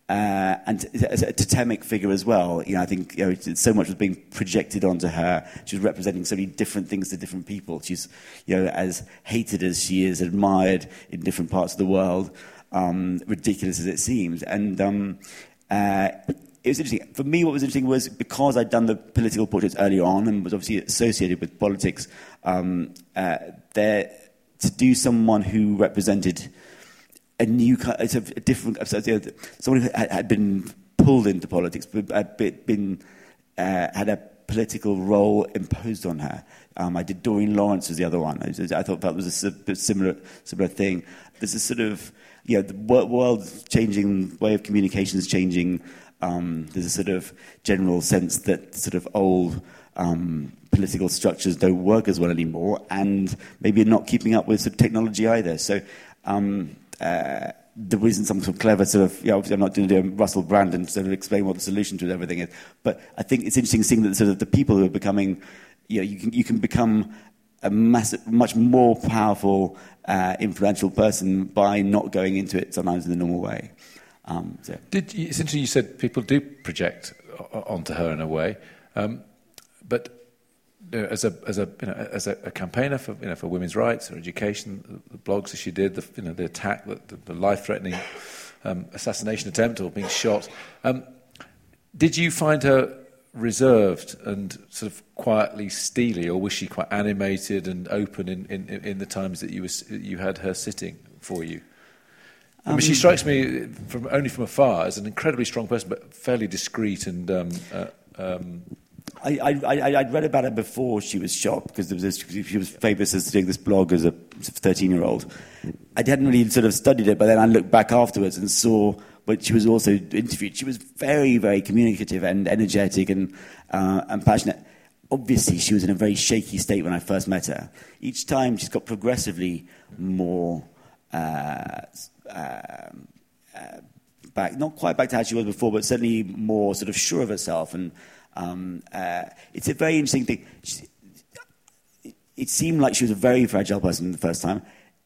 uh, and as a totemic figure as well. You know, I think you know, so much was being projected onto her. She was representing so many different things to different people. She's, you know, as hated as she is, admired in different parts of the world, um, ridiculous as it seems. And um, uh, it was interesting. For me, what was interesting was because I'd done the political portraits earlier on and was obviously associated with politics, um, uh, there, to do someone who represented a new kind, it's a, different someone who had been pulled into politics, but had been uh, had a political role imposed on her. Um, I did Doreen Lawrence as the other one. I, I thought that was a similar similar thing. There's a sort of yeah, the world changing, way of communication is changing. Um, there's a sort of general sense that sort of old um, political structures don't work as well anymore, and maybe not keeping up with sort of technology either. So. Um, uh, the reason I'm sort of clever, sort of, you know, I'm not doing a Russell Brand and sort of explain what the solution to everything is. But I think it's interesting seeing that sort of the people who are becoming, you know, you can, you can become a massive, much more powerful, uh, influential person by not going into it sometimes in the normal way. Um, so. Did it's interesting you said people do project onto her in a way, um, but you know, as a as a you know, as a, campaigner for you know for women's rights or education, the, the blogs that she did, the you know the attack, the, the life-threatening um, assassination attempt or being shot. Um, did you find her reserved and sort of quietly steely, or was she quite animated and open in, in, in the times that you was you had her sitting for you? I mean, she um, strikes me from only from afar as an incredibly strong person, but fairly discreet and um, uh, um, I, I, I'd read about her before she was shot because there was she was famous as doing this blog as a 13 year old. I hadn't really sort of studied it, but then I looked back afterwards and saw when she was also interviewed. She was very, very communicative and energetic and, uh, and passionate. Obviously, she was in a very shaky state when I first met her. Each time, she's got progressively more uh, uh, back, not quite back to how she was before, but certainly more sort of sure of herself and um, uh, it's a very interesting thing. She, it seemed like she was a very fragile person the first time.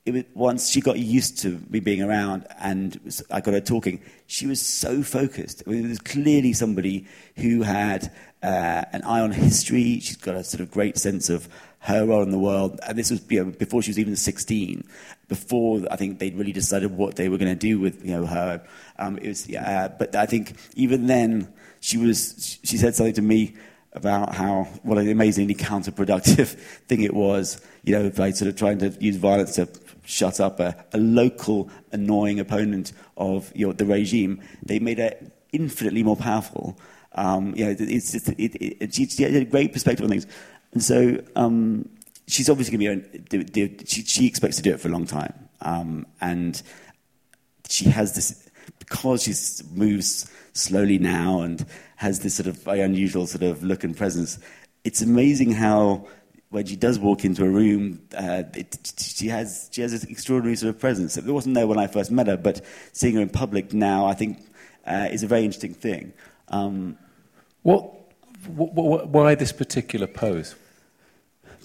Was, once she got used to me being around and I got her talking, she was so focused. I mean, it was clearly somebody who had uh, an eye on history. She's got a sort of great sense of her role in the world. And this was you know, before she was even 16, before I think they'd really decided what they were going to do with you know, her. Um, it was, uh, but I think even then, she was she said something to me about how what an amazingly counterproductive thing it was, you know, by sort of trying to use violence to shut up a, a local annoying opponent of you know, the regime. They made it infinitely more powerful. Um, it's just, it, it, she, she, had a great perspective on things, and so um, she's obviously going to be. She, she, expects to do it for a long time, um, and she has this because she moves slowly now and has this sort of very unusual sort of look and presence. It's amazing how when she does walk into a room, uh, it, she has she has this extraordinary sort of presence. It wasn't there when I first met her, but seeing her in public now, I think, uh, is a very interesting thing. Um, what, what, why this particular pose?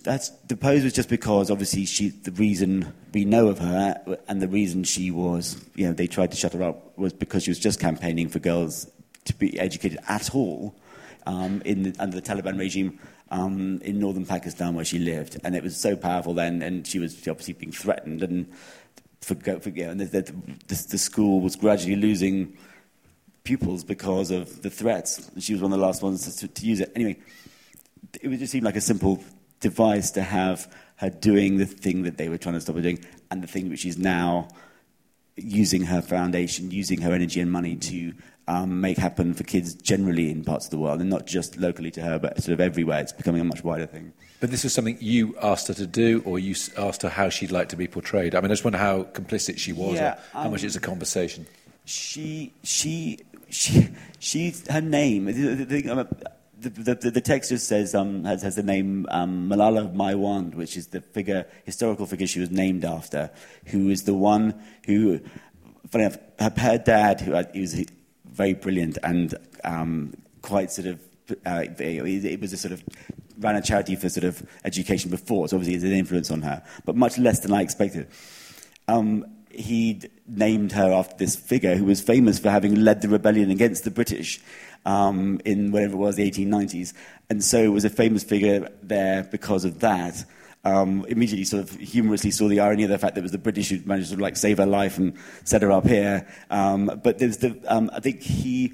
That's the pose was just because obviously she the reason we know of her and the reason she was you know they tried to shut her up was because she was just campaigning for girls to be educated at all um, in the, under the Taliban regime um, in northern Pakistan where she lived. And it was so powerful then and she was obviously being threatened and for, for you know, and the, the, the, school was gradually losing pupils because of the threats. She was one of the last ones to, to use it. Anyway it would just seem like a simple device to have her doing the thing that they were trying to stop her doing, and the thing which she's now using her foundation, using her energy and money to um, make happen for kids generally in parts of the world, and not just locally to her, but sort of everywhere. It's becoming a much wider thing. But this was something you asked her to do, or you asked her how she'd like to be portrayed. I mean, I just wonder how complicit she was, Yeah, or how um, much it's a conversation. she she she she her name the the, the, text just says um, has, has the name um, Malala Maiwand, which is the figure historical figure she was named after, who is the one who, funny enough, her, dad, who uh, he was very brilliant and um, quite sort of. Uh, it it was a sort of ran a charity for sort of education before, so obviously it's an influence on her, but much less than I expected um, he named her after this figure who was famous for having led the rebellion against the British um, in whatever it was, the 1890s. And so was a famous figure there because of that. Um, immediately sort of humorously saw the irony of the fact that it was the British who managed to like save her life and set her up here. Um, but there's the, um, I think he,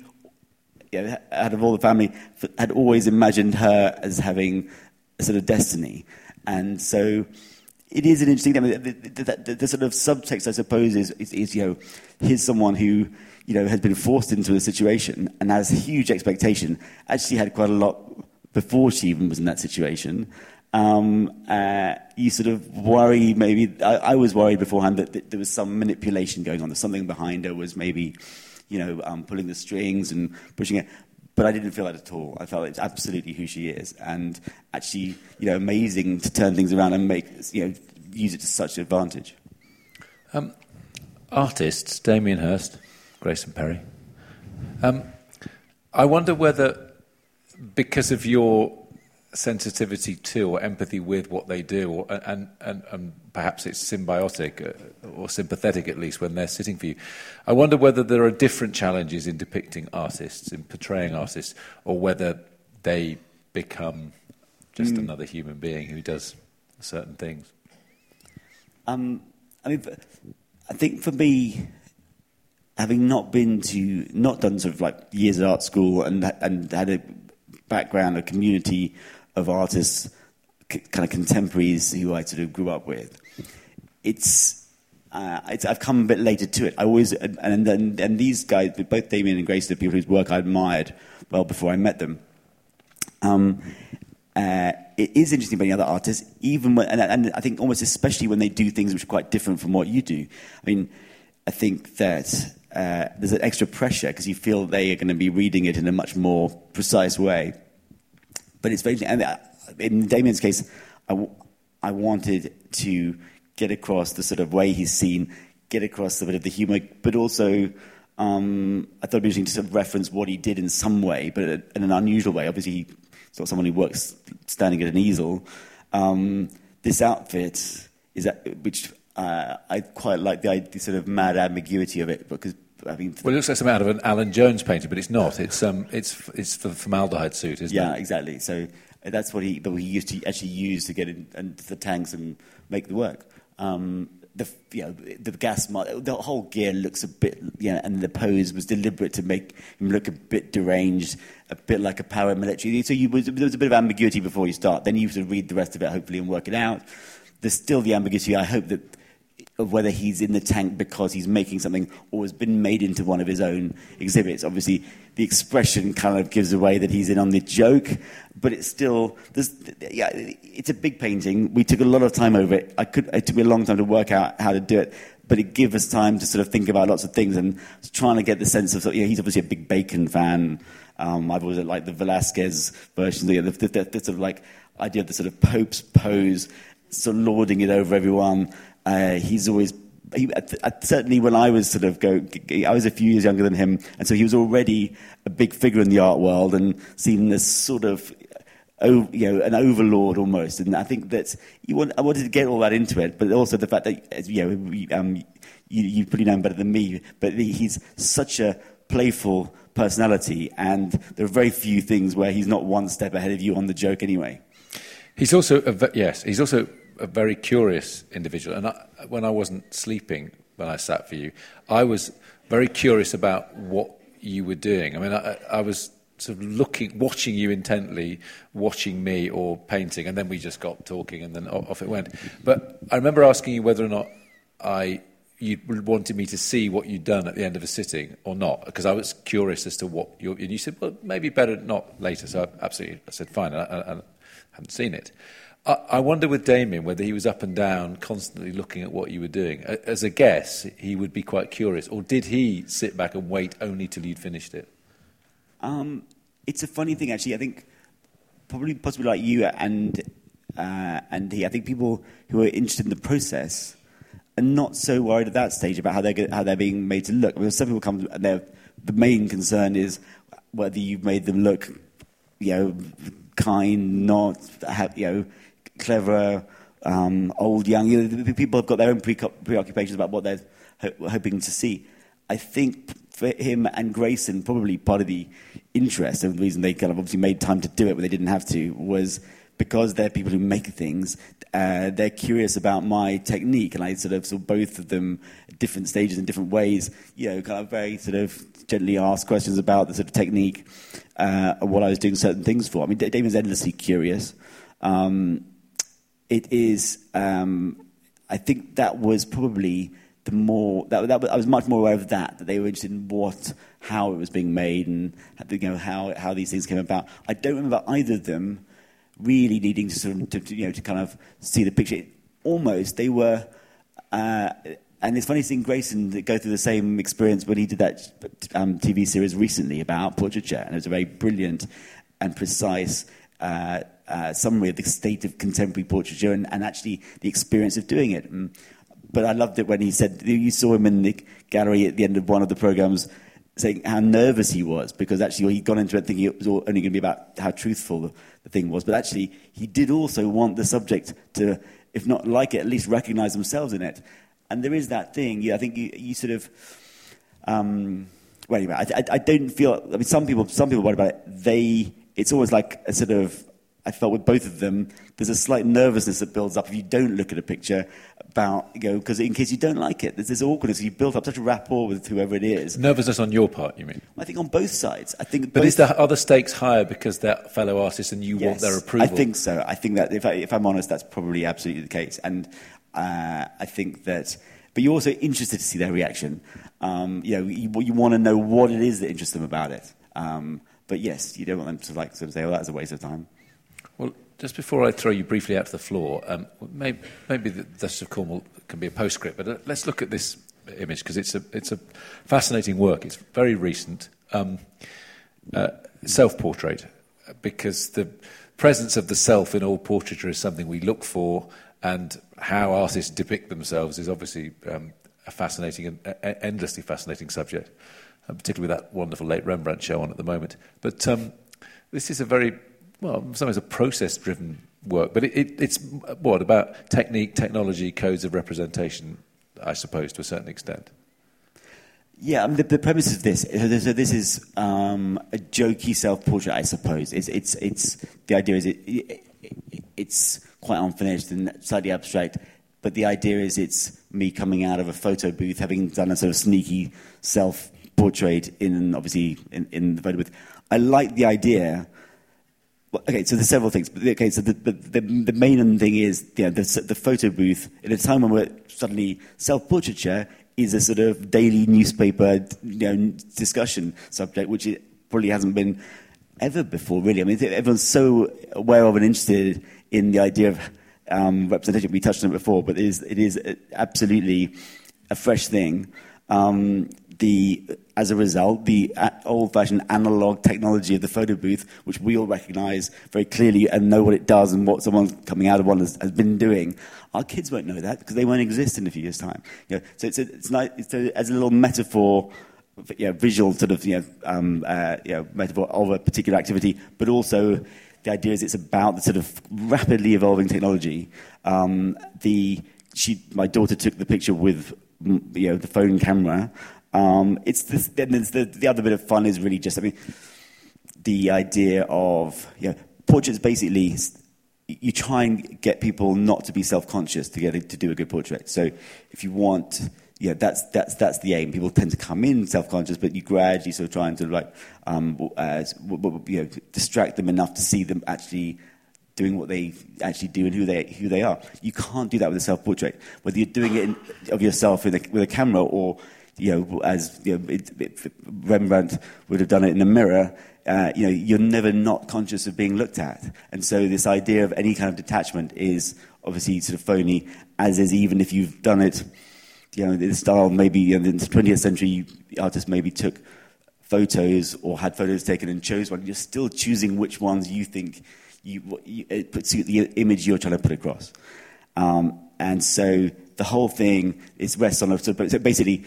yeah, out of all the family, had always imagined her as having a sort of destiny. And so it is an interesting thing. The, the, the, the sort of subtext, I suppose, is, is, is, you know, here's someone who, you know, has been forced into a situation and has huge expectation. Actually, had quite a lot before she even was in that situation. Um, uh, you sort of worry, maybe. I, I was worried beforehand that, that there was some manipulation going on. That something behind her was maybe, you know, um, pulling the strings and pushing it. But I didn't feel that at all. I felt it's absolutely who she is, and actually, you know, amazing to turn things around and make, you know, use it to such advantage. Artists, Damien Hirst, Grayson Perry. Um, I wonder whether, because of your sensitivity to or empathy with what they do, or, and, and, and perhaps it's symbiotic uh, or sympathetic at least when they're sitting for you, I wonder whether there are different challenges in depicting artists, in portraying artists, or whether they become just another human being who does certain things. Um, I mean, I think for me, having not been to, not done sort of like years at art school and and had a background, a community of artists, c- kind of contemporaries who I sort of grew up with, it's. Uh, it's, I've come a bit later to it. I always and and, and, these guys, both Damien and Grace, are people whose work I admired well before I met them. Um, uh, it is interesting about the other artists, even when, and, and I think almost especially when they do things which are quite different from what you do. I mean, I think that uh, there's an extra pressure because you feel they are going to be reading it in a much more precise way. But it's very, and uh, in Damien's case, I, w- I wanted to get across the sort of way he's seen, get across the bit of the humour, but also um, I thought it'd be interesting to sort of reference what he did in some way, but in an unusual way. Obviously, he's not someone who works standing at an easel. Um, this outfit is that, which uh, I quite like the, the sort of mad ambiguity of it because I mean, Well, it looks like something out of an Allen Jones painting, but it's not. It's, um, it's, it's the formaldehyde suit, isn't yeah, it? exactly. So uh, that's what he, that he used to actually use to get in, into the tanks and make the work. Um, the you know the gas mar- the whole gear looks a bit you know, and the pose was deliberate to make him look a bit deranged, a bit like a paramilitary. So you, there was a bit of ambiguity before you start. Then you sort of read the rest of it hopefully and work it out. There's still the ambiguity. I hope that of whether he's in the tank because he's making something or has been made into one of his own exhibits. Obviously, the expression kind of gives away that he's in on the joke, but it's still, yeah, it's a big painting. We took a lot of time over it. I could, it took me a long time to work out how to do it, but it gave us time to sort of think about lots of things and trying to get the sense of, you know, he's obviously a big Bacon fan. Um, I've always liked the Velasquez version, the, the, the, the sort of like idea of the sort of Pope's pose, sort of lording it over everyone. Uh, he's always he, certainly when I was sort of go, I was a few years younger than him, and so he was already a big figure in the art world and seen as sort of. You know, an overlord almost, and I think that you want. I wanted to get all that into it, but also the fact that you know, um, you, you probably know him better than me, but he's such a playful personality, and there are very few things where he's not one step ahead of you on the joke anyway. He's also a, yes, he's also a very curious individual. And I, when I wasn't sleeping when I sat for you, I was very curious about what you were doing. I mean, I, I was sort of looking, watching you intently, watching me or painting, and then we just got talking, and then off it went. But I remember asking you whether or not I you wanted me to see what you'd done at the end of a sitting or not, because I was curious as to what you and you said, well, maybe better not later. So I absolutely, I said fine, and I, I, hadn't seen it. I, wonder with Damien whether he was up and down, constantly looking at what you were doing. As a guess, he would be quite curious, or did he sit back and wait only till you'd finished it? Um, it's a funny thing, actually. I think probably possibly like you and uh, and he. I think people who are interested in the process are not so worried at that stage about how they're how they're being made to look. I mean, some people come and the main concern is whether you've made them look, you know, kind, not, you know, clever, um, old, young. You know, people have got their own preoccupations about what they're ho- hoping to see. I think for him and Grayson, probably part of the interest and the reason they kind of obviously made time to do it when they didn't have to was because they're people who make things. Uh, they're curious about my technique, and I sort of saw both of them at different stages in different ways. You know, kind of very sort of gently ask questions about the sort of technique uh, and what I was doing certain things for. I mean, Damien's endlessly curious. Um, it is. Um, I think that was probably the more that, that I was much more aware of that that they were interested in what how it was being made and you know how how these things came about. I don't remember either of them really needing to sort of to, you know to kind of see the picture. Almost they were. Uh, and it's funny seeing Grayson go through the same experience when he did that um, TV series recently about portraiture, and it was a very brilliant and precise uh, uh, summary of the state of contemporary portraiture and, and, actually the experience of doing it. And, but I loved it when he said, you saw him in the gallery at the end of one of the programs saying how nervous he was because actually he'd gone into it thinking it was only going to be about how truthful the, the thing was. But actually, he did also want the subject to, if not like it, at least recognize themselves in it. And there is that thing, yeah, I think you, you sort of. Um, well, anyway, I, I, I, don't feel. I mean, some people, some people worry about it. They, it's always like a sort of I felt with both of them, there's a slight nervousness that builds up if you don't look at a picture about, you know, because in case you don't like it, there's this awkwardness. You build up such a rapport with whoever it is. Nervousness on your part, you mean? I think on both sides. I think. But is the other stakes higher because they're fellow artists and you yes, want their approval? I think so. I think that if, I, if I'm honest, that's probably absolutely the case. And uh, I think that. But you're also interested to see their reaction. Um, you know, you, you want to know what it is that interests them about it. Um, but yes, you don't want them to like sort of say, "Oh, that's a waste of time." Just before I throw you briefly out to the floor, um, maybe, maybe the Duchess of Cornwall can be a postscript, but uh, let's look at this image because it's a, it's a fascinating work. It's very recent. Um, uh, self portrait, because the presence of the self in all portraiture is something we look for, and how artists depict themselves is obviously um, a fascinating and uh, endlessly fascinating subject, uh, particularly with that wonderful late Rembrandt show on at the moment. But um, this is a very well, sometimes some a process-driven work, but it, it, it's what about technique, technology, codes of representation, I suppose, to a certain extent. Yeah, I mean, the, the, premise of this, so this is um, a jokey self-portrait, I suppose. It's, it's, it's, the idea is it, it, it's quite unfinished and slightly abstract, but the idea is it's me coming out of a photo booth, having done a sort of sneaky self-portrait in, obviously, in, in the photo booth. I like the idea well, okay, so there's several things. Okay, so the, the, the main thing is you know, the, the photo booth. In a time when we're suddenly self-portraiture is a sort of daily newspaper you know, discussion subject, which it probably hasn't been ever before, really. I mean, everyone's so aware of and interested in the idea of um, representation. We touched on it before, but it is, it is absolutely a fresh thing. Um, the, as a result, the old-fashioned analog technology of the photo booth, which we all recognise very clearly and know what it does and what someone coming out of one has, has been doing. Our kids won't know that because they won't exist in a few years' time. You know, so it's, a, it's, nice, it's a, as a little metaphor you know, visual sort of you know, um, uh, you know, metaphor of a particular activity, but also the idea is it's about the sort of rapidly evolving technology. Um, the, she, my daughter took the picture with you know, the phone camera, um, it's this, then the, the other bit of fun is really just, I mean, the idea of, you know, portraits basically, you try and get people not to be self-conscious to get to do a good portrait. So if you want yeah, that's that's that's the aim. People tend to come in self-conscious, but you gradually sort of trying to like um, uh, you know, distract them enough to see them actually doing what they actually do and who they who they are. You can't do that with a self-portrait. Whether you're doing it in, of yourself with a, with a camera or you know, as you know, it, it, Rembrandt would have done it in a mirror. Uh, you know, you're never not conscious of being looked at, and so this idea of any kind of detachment is obviously sort of phony. As is even if you've done it you know, the style maybe you know, in the 20th century, artists maybe took photos or had photos taken and chose one. You're still choosing which ones you think you, you it puts the image you're trying to put across. Um, and so the whole thing is rests on a sort of, so basically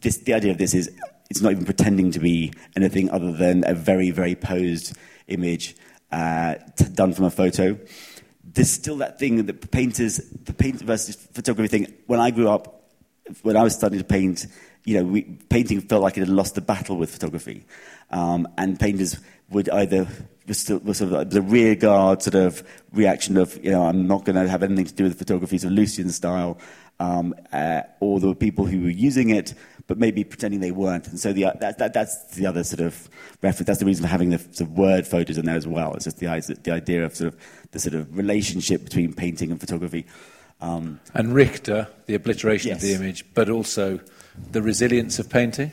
this, the idea of this is it's not even pretending to be anything other than a very very posed image uh, t- done from a photo. There's still that thing that painters, the paint versus photography thing. When I grew up, when I was starting to paint, you know, we, painting felt like it had lost the battle with photography. Um, and painters would either was, still, was sort of like the rear guard sort of reaction of, you know, I'm not going to have anything to do with photography, sort of Lucian style, um, uh, or there were people who were using it, but maybe pretending they weren't. And so the, that, that, that's the other sort of reference. That's the reason for having the sort of word photos in there as well. It's just the, the idea of sort of the sort of relationship between painting and photography. Um, and Richter, the obliteration yes. of the image, but also the resilience of painting?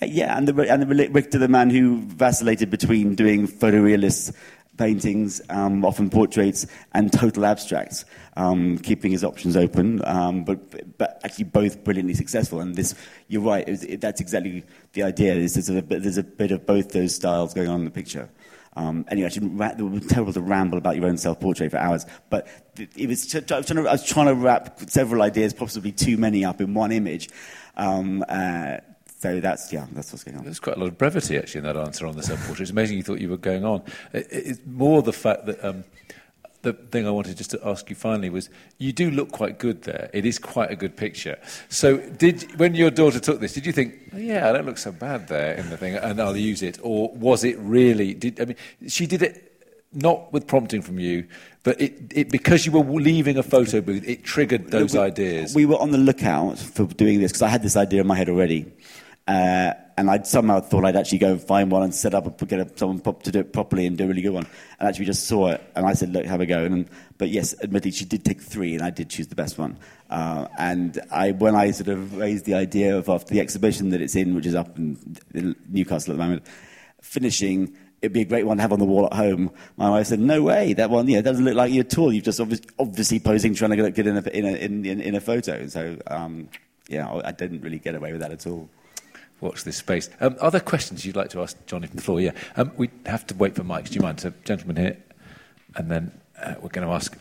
Yeah, yeah and, the, and the Richter, the man who vacillated between doing photorealist paintings, um, often portraits, and total abstracts, um, keeping his options open, um, but, but actually both brilliantly successful. And this, you're right, it, it, that's exactly the idea. There's a, there's a bit of both those styles going on in the picture. Um, anyway, it was terrible to ramble about your own self-portrait for hours, but it was, I was, to, I was trying to wrap several ideas, possibly too many, up in one image. Um, uh, so that's yeah, that's what's going on. There's quite a lot of brevity actually in that answer on the self-portrait. It's amazing you thought you were going on. It, it's more the fact that. Um, the thing I wanted just to ask you finally was you do look quite good there. It is quite a good picture. So, did when your daughter took this, did you think, oh, yeah, I don't look so bad there in the thing, and I'll use it, or was it really? Did I mean she did it? Not with prompting from you, but it, it because you were leaving a photo booth, it triggered those we, ideas. We were on the lookout for doing this because I had this idea in my head already. Uh, and I'd somehow thought I'd actually go and find one and set up and get a, someone to do it properly and do a really good one. And actually, just saw it, and I said, "Look, have a go." And but yes, admittedly, she did take three, and I did choose the best one. Uh, and I, when I sort of raised the idea of after the exhibition that it's in, which is up in, in Newcastle at the moment, finishing it'd be a great one to have on the wall at home. My wife said, "No way, that one, yeah, doesn't look like you at all. You've just obviously, obviously posing, trying to get in a, in a, in, in a photo." So, um, yeah, I didn't really get away with that at all watch this space. Um, are there questions you'd like to ask Johnny from the floor? Yeah. Um, we have to wait for mics. Do you mind? So, gentleman here, and then uh, we're going to ask.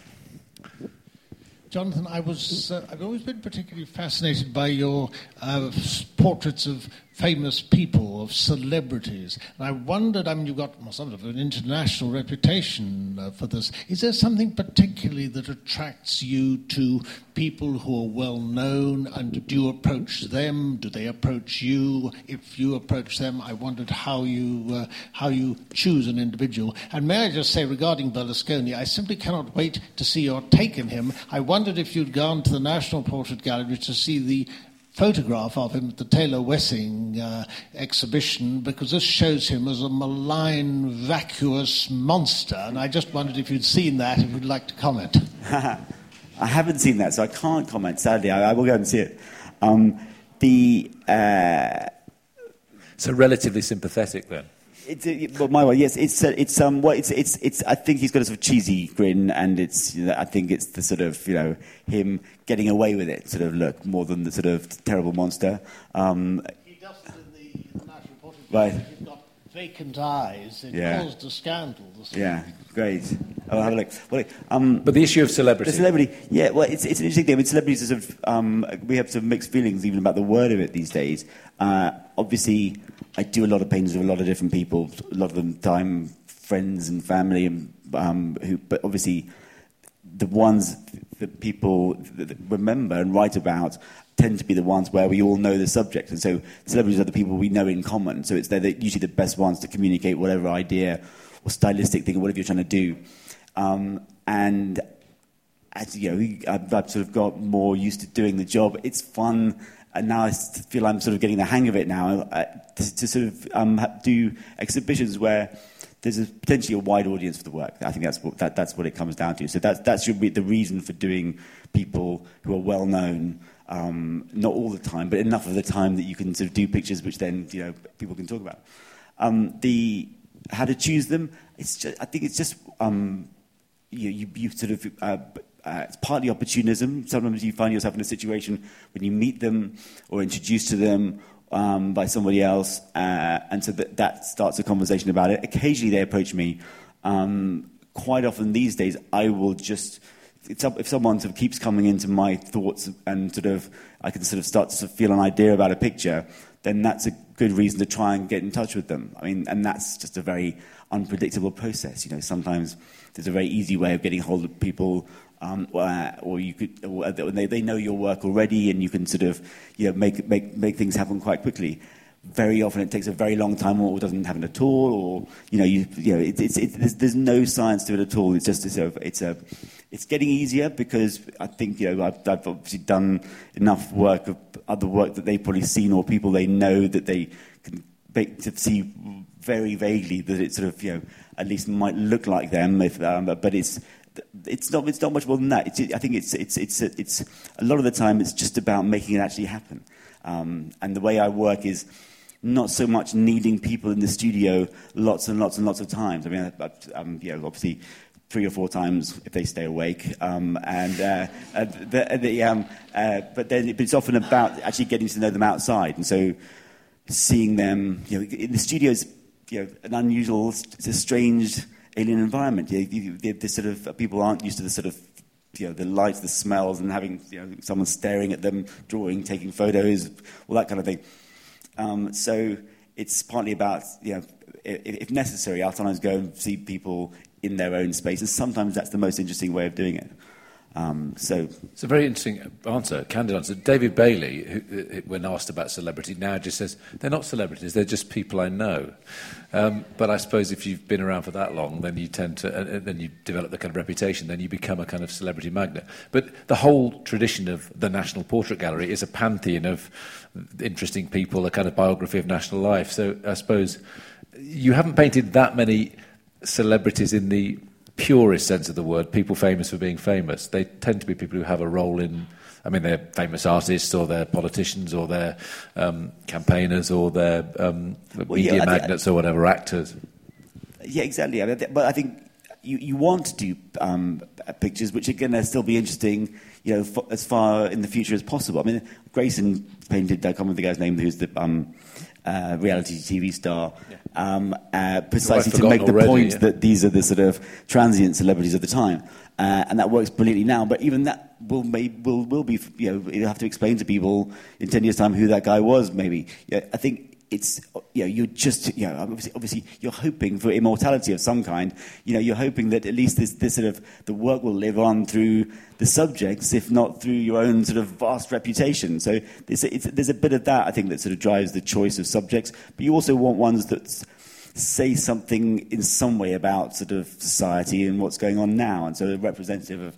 Jonathan, I was, uh, I've always been particularly fascinated by your uh, portraits of famous people, of celebrities. And I wondered, I mean, you've got sort of an international reputation uh, for this. Is there something particularly that attracts you to people who are well known? And do you approach them? Do they approach you? If you approach them, I wondered how you, uh, how you choose an individual. And may I just say, regarding Berlusconi, I simply cannot wait to see your take on him. I wondered if you'd gone to the National Portrait Gallery to see the photograph of him at the Taylor Wessing uh, exhibition because this shows him as a malign, vacuous monster. And I just wondered if you'd seen that, if you'd like to comment. I haven't seen that, so I can't comment. Sadly, I, I will go and see it. Um, the uh, so relatively sympathetic then. It's a, well, my way, yes. It's a, it's um, well, it's it's it's. I think he's got a sort of cheesy grin, and it's. You know, I think it's the sort of you know him getting away with it, sort of look more than the sort of terrible monster. Um, he does it in the, in the National Portrait. Right. He's got vacant eyes. It Yeah. caused a scandal. this yeah, great. I'll have a look. Well, um, But the issue of celebrity. The celebrity, yeah, well, it's, it's an interesting thing. I mean, celebrities are sort of, um, we have some mixed feelings even about the word of it these days. Uh, obviously, I do a lot of paintings with a lot of different people, a lot of them time friends and family, and, um, who, but obviously, the ones that people remember and write about tend to be the ones where we all know the subject. And so celebrities are the people we know in common. So it's they're the, usually the best ones to communicate whatever idea or stylistic thing or whatever you're trying to do. Um, and as you know, I've, I've, sort of got more used to doing the job. It's fun and now I feel I'm sort of getting the hang of it now uh, to, to, sort of um, do exhibitions where there's a, potentially a wide audience for the work. I think that's what, that, that's what it comes down to. So that's, that should be the reason for doing people who are well known, um, not all the time, but enough of the time that you can sort of do pictures which then you know, people can talk about. Um, the, how to choose them, it's just, I think it's just um, you, you, you sort of uh, uh, it's partly opportunism. Sometimes you find yourself in a situation when you meet them or introduced to them um, by somebody else, uh, and so that, that starts a conversation about it. Occasionally, they approach me. Um, quite often these days, I will just if someone sort of keeps coming into my thoughts and sort of I can sort of start to sort of feel an idea about a picture, then that's a good reason to try and get in touch with them. I mean, and that's just a very unpredictable process. You know, sometimes there's a very easy way of getting hold of people um, or, you could, or they, they know your work already, and you can sort of, you know, make, make, make things happen quite quickly. Very often, it takes a very long time, or doesn't happen at all, or you know, you, you know, it, it's, it, there's, there's, no science to it at all. It's just it's a, it's a, it's getting easier because I think you know I've, I've obviously done enough work of other work that they've probably seen, or people they know that they can see very vaguely that it sort of you know at least might look like them, if, um, but it's it's not, it's not much more than that. It's, I think it's, it's, it's, it's, a lot of the time it's just about making it actually happen. Um, and the way I work is not so much needing people in the studio lots and lots and lots of times. I mean, I, um, you know, obviously three or four times if they stay awake. Um, and uh, uh, the, the, um, uh, but then it's often about actually getting to know them outside. And so seeing them, you know, in the studio is you know, an unusual, it's a strange alien environment. You, sort of people aren't used to the sort of you know the lights, the smells, and having you know someone staring at them, drawing, taking photos, all that kind of thing. Um, so it's partly about you know if, if necessary, I'll sometimes go and see people in their own space, and sometimes that's the most interesting way of doing it. Um, so it's a very interesting answer, candid answer. David Bailey, who, when asked about celebrity, now just says they're not celebrities; they're just people I know. Um, but I suppose if you've been around for that long, then you tend to, uh, then you develop the kind of reputation, then you become a kind of celebrity magnet. But the whole tradition of the National Portrait Gallery is a pantheon of interesting people, a kind of biography of national life. So I suppose you haven't painted that many celebrities in the purest sense of the word, people famous for being famous. They tend to be people who have a role in. I mean, they're famous artists, or they're politicians, or they're um, campaigners, or they're um, well, media yeah, magnates, or whatever, actors. Yeah, exactly. I mean, but I think you, you want to do um, pictures which are going to still be interesting, you know, f- as far in the future as possible. I mean, Grayson painted, I can't remember the guy's name, who's the um, uh, reality TV star, um, uh, precisely to make the already, point yeah. that these are the sort of transient celebrities of the time. Uh, and that works brilliantly now, but even that will, may, will, will be, you know, you'll have to explain to people in 10 years' time who that guy was, maybe. Yeah, I think it's you know you're just you know obviously, obviously, you're hoping for immortality of some kind. You know you're hoping that at least this, this sort of the work will live on through the subjects if not through your own sort of vast reputation. So there's a, there's a bit of that I think that sort of drives the choice of subjects. But you also want ones that say something in some way about sort of society and what's going on now and so representative of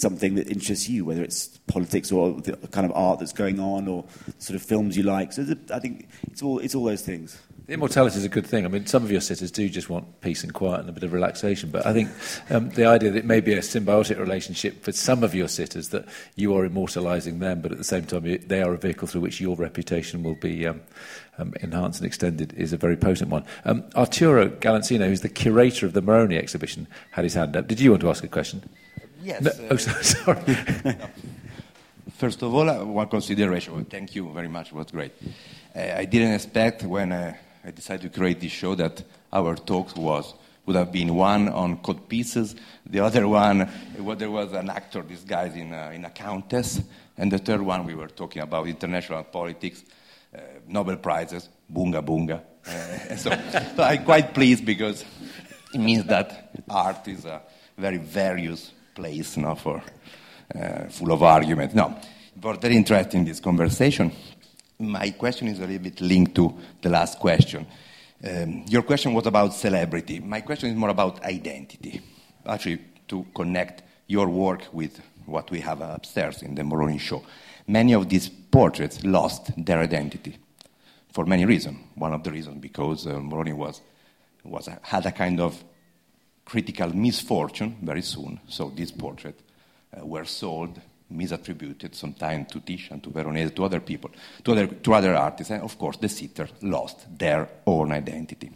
something that interests you, whether it's politics or the kind of art that's going on or sort of films you like. So I think it's all, it's all those things. Immortality is a good thing. I mean, some of your sitters do just want peace and quiet and a bit of relaxation. But I think um, the idea that it may be a symbiotic relationship for some of your sitters, that you are immortalising them, but at the same time they are a vehicle through which your reputation will be um, um, enhanced and extended, is a very potent one. Um, Arturo Galansino, who's the curator of the Moroni exhibition, had his hand up. Did you want to ask a question? Yes. No, oh, sorry. First of all, uh, one consideration. Thank you very much. It was great. Uh, I didn't expect when uh, I decided to create this show that our talk was would have been one on cod pieces, the other one well, there was an actor disguised in a, in a countess, and the third one we were talking about international politics, uh, Nobel prizes, bunga bunga. Uh, so, so, I'm quite pleased because it means that art is a very various place no, for uh, full of argument. No, but very interesting this conversation. My question is a little bit linked to the last question. Um, your question was about celebrity. My question is more about identity. Actually, to connect your work with what we have upstairs in the Moroni show. Many of these portraits lost their identity for many reasons. One of the reasons because uh, Moroni was, was had a kind of critical misfortune very soon, so these portraits uh, were sold, misattributed, sometimes to Titian, to Veronese, to other people, to other, to other artists, and of course the sitter lost their own identity.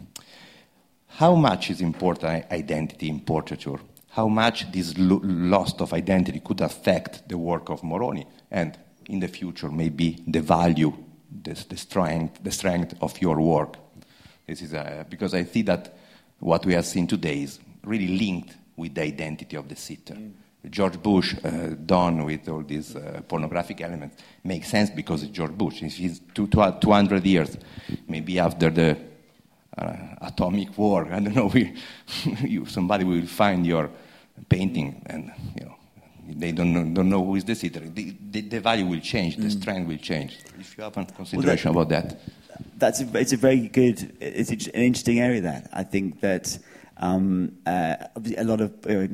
How much is important identity in portraiture? How much this lo- loss of identity could affect the work of Moroni and in the future maybe the value, the, the strength, the strength of your work? This is a, because I see that what we have seen today is really linked with the identity of the sitter. Mm. George Bush uh, done with all these uh, pornographic elements makes sense because it's George Bush. He's two, 200 years, maybe after the uh, atomic war. I don't know. We, you, somebody will find your painting, and you know they don't know, don't know who is the sitter. The, the, the value will change. The mm. strength will change. If you have a consideration well, that, about that, that's a, it's a very good. It's an interesting area. That I think that um, uh, a lot of. Uh,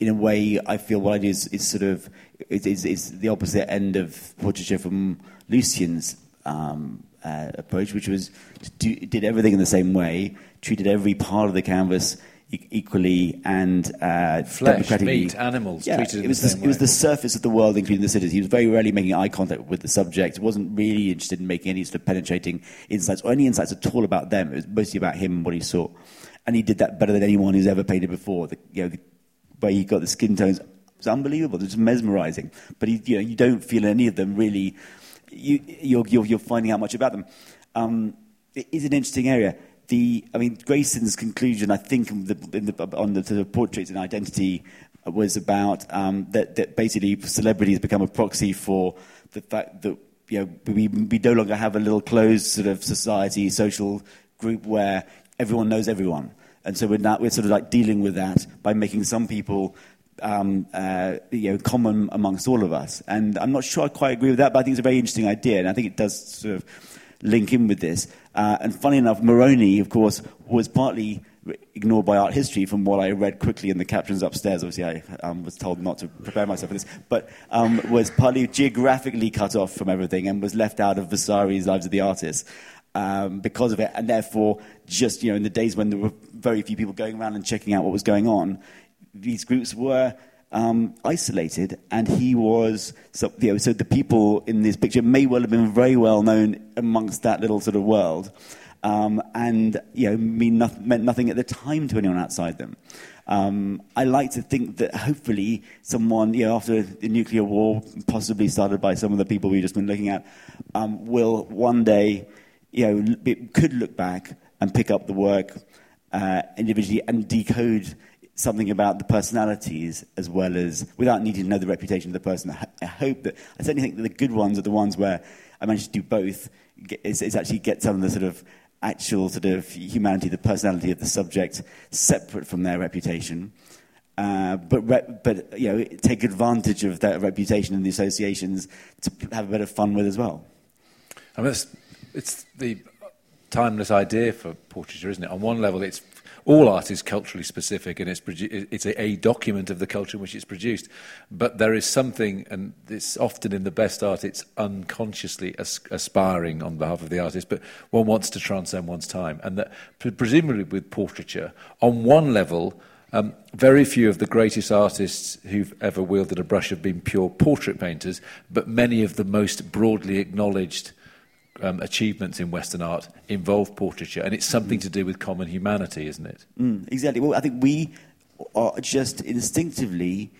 in a way, I feel what I do is, is sort of is, is, the opposite end of portraiture from Lucian's um, uh, approach, which was do, did everything in the same way, treated every part of the canvas e- equally and uh, flesh, meat, animals. Yeah, treated it was the, the, it was the surface of the world, including the cities. He was very rarely making eye contact with the subject. wasn't really interested in making any sort of penetrating insights or any insights at all about them. It was mostly about him and what he saw, and he did that better than anyone who's ever painted before. The, you know, the, where he got the skin tones. It's unbelievable. It's mesmerizing. But he, you know, you don't feel any of them really you, you're, you're, you're finding out much about them. Um, it is an interesting area. The, I mean, Grayson's conclusion, I think, the, the, on the, the portraits and identity was about um, that, that basically celebrities become a proxy for the fact that you know, we, we no longer have a little closed sort of society, social group where everyone knows everyone. And so we're, not, we're sort of like dealing with that by making some people um, uh, you know, common amongst all of us. And I'm not sure I quite agree with that, but I think it's a very interesting idea, and I think it does sort of link in with this. Uh, and funny enough, Moroni, of course, was partly ignored by art history from what I read quickly in the captions upstairs. Obviously, I um, was told not to prepare myself for this, but um, was partly geographically cut off from everything and was left out of Vasari's Lives of the Artists. Um, because of it, and therefore, just you know, in the days when there were very few people going around and checking out what was going on, these groups were um, isolated, and he was so, you know, so the people in this picture may well have been very well known amongst that little sort of world, um, and you know mean meant nothing at the time to anyone outside them. Um, I like to think that hopefully someone, you know, after the nuclear war, possibly started by some of the people we've just been looking at, um, will one day, you know, could look back and pick up the work uh, individually and decode something about the personalities as well as, without needing to know the reputation of the person. I hope that, I certainly think that the good ones are the ones where I managed to do both, is, is actually get some of the sort of actual sort of humanity, the personality of the subject separate from their reputation. Uh, but, re- but you know, take advantage of that reputation and the associations to have a bit of fun with as well. I mean, it's, it's the timeless idea for portraiture, isn't it? On one level, it's all art is culturally specific and it's, produ- it's a, a, document of the culture in which it's produced. But there is something, and it's often in the best art, it's unconsciously as- aspiring on behalf of the artist, but one wants to transcend one's time. And that, presumably with portraiture, on one level, um, very few of the greatest artists who've ever wielded a brush have been pure portrait painters, but many of the most broadly acknowledged um, achievements in Western art involve portraiture, and it's something to do with common humanity, isn't it? Mm, exactly. Well, I think we are just instinctively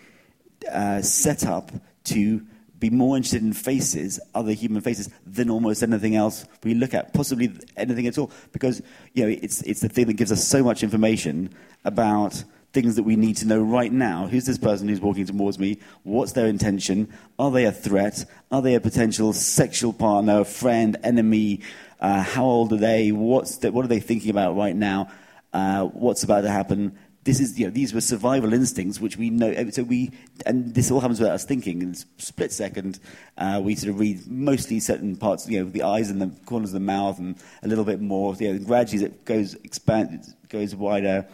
uh, set up to be more interested in faces, other human faces, than almost anything else we look at, possibly anything at all, because you know it's it's the thing that gives us so much information about things that we need to know right now. Who's this person who's walking towards me? What's their intention? Are they a threat? Are they a potential sexual partner, friend, enemy? Uh, how old are they? What's the, what are they thinking about right now? Uh, what's about to happen? This is, you know, these were survival instincts, which we know. So we, and this all happens without us thinking. In split second, uh, we sort of read mostly certain parts, you know, the eyes and the corners of the mouth, and a little bit more. You know, gradually it goes expand, goes wider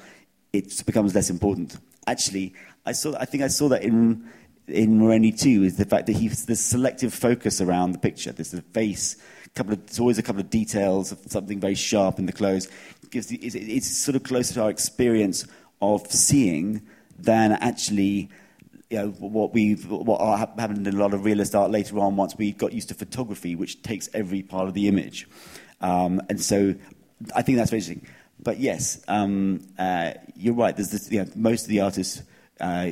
it becomes less important. Actually, I saw. I think I saw that in in Moroni too is the fact that he's the selective focus around the picture. There's the face, couple of, there's always a couple of details of something very sharp in the clothes. It gives the, it's, it's sort of closer to our experience of seeing than actually you know, what we what happened in a lot of realist art later on once we got used to photography, which takes every part of the image. Um, and so I think that's very interesting. But yes, um, uh, you're right. There's this, you know, most of the artists' uh,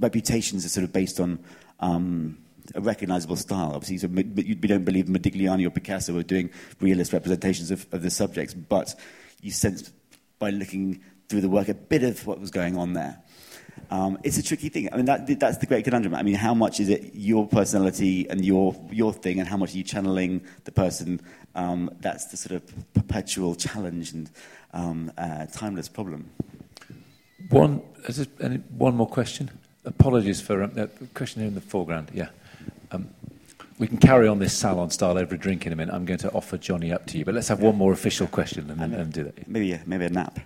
reputations are sort of based on um, a recognizable style. Obviously, so we don't believe Modigliani or Picasso are doing realist representations of, of the subjects, but you sense by looking through the work a bit of what was going on there. Um, it's a tricky thing. I mean, that, that's the great conundrum. I mean, how much is it your personality and your your thing, and how much are you channeling the person? Um, that's the sort of perpetual challenge and um, uh, timeless problem. One, one more question. Apologies for um, the question here in the foreground. Yeah. Um, we can carry on this salon style every drink in a minute. I'm going to offer Johnny up to you, but let's have one more official question and, and do that. Maybe, maybe a nap.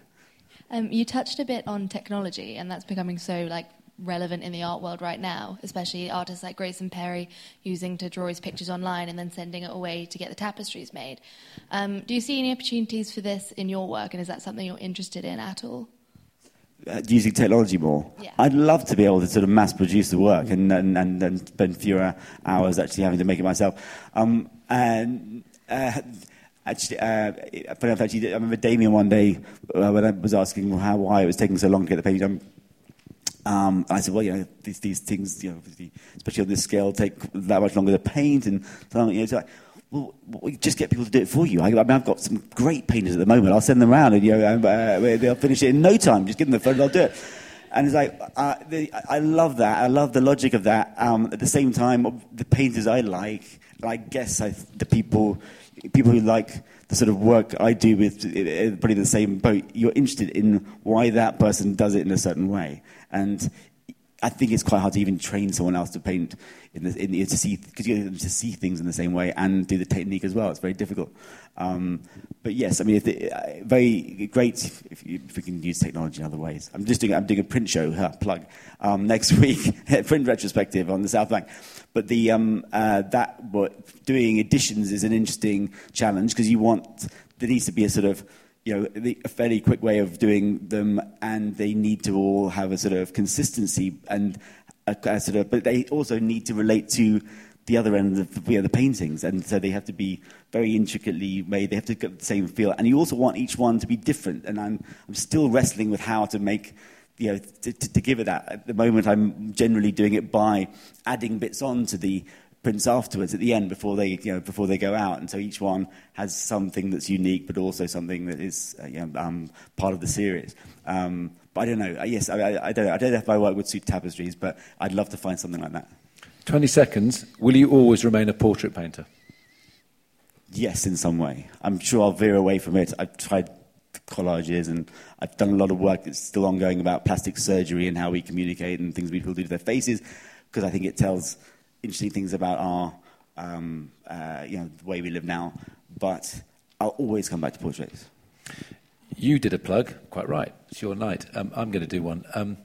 Um, you touched a bit on technology, and that's becoming so like relevant in the art world right now, especially artists like Grayson Perry using to draw his pictures online and then sending it away to get the tapestries made. Um, do you see any opportunities for this in your work, and is that something you're interested in at all? Uh, using technology more. Yeah. I'd love to be able to sort of mass produce the work and, and, and, and spend fewer hours actually having to make it myself. Um, and uh, actually, uh, actually, I remember Damien one day uh, when I was asking how why it was taking so long to get the painting done. Um, I said, well, you know, these, these things, you know, especially on this scale, take that much longer to paint, and so, you know, so well, just get people to do it for you. I, I mean, I've got some great painters at the moment. I'll send them around, and you know, uh, they'll finish it in no time. Just give them the phone, they'll do it. And it's like, uh, the, I love that. I love the logic of that. Um, at the same time, the painters I like, I guess I, the people, people who like the sort of work I do with everybody in the same boat, you're interested in why that person does it in a certain way. And I think it's quite hard to even train someone else to paint in the, in the, to see because you get to see things in the same way and do the technique as well. It's very difficult. Um, but yes, I mean, the, uh, very great if, you, if, we can use technology in other ways. I'm just doing I'm doing a print show huh, plug um, next week, print retrospective on the South Bank. But the um, uh, that what doing additions is an interesting challenge because you want there needs to be a sort of you know, a fairly quick way of doing them, and they need to all have a sort of consistency and a, a sort of, but they also need to relate to the other end of you know, the paintings, and so they have to be very intricately made. They have to get the same feel, and you also want each one to be different. And I'm I'm still wrestling with how to make you know, to, to, give it that. At the moment, I'm generally doing it by adding bits on to the prints afterwards at the end before they you know before they go out. And so each one has something that's unique but also something that is uh, you know, um, part of the series. Um, but I don't know. Yes I, I, I, don't know. I don't know if I work with suit tapestries but I'd love to find something like that. 20 seconds. Will you always remain a portrait painter? Yes in some way. I'm sure I'll veer away from it. I've tried collages and I've done a lot of work that's still ongoing about plastic surgery and how we communicate and things people do to their faces because I think it tells interesting things about our, um, uh, you know, the way we live now. But I'll always come back to portraits. You did a plug, quite right. It's your night. Um, I'm going to do one. Um,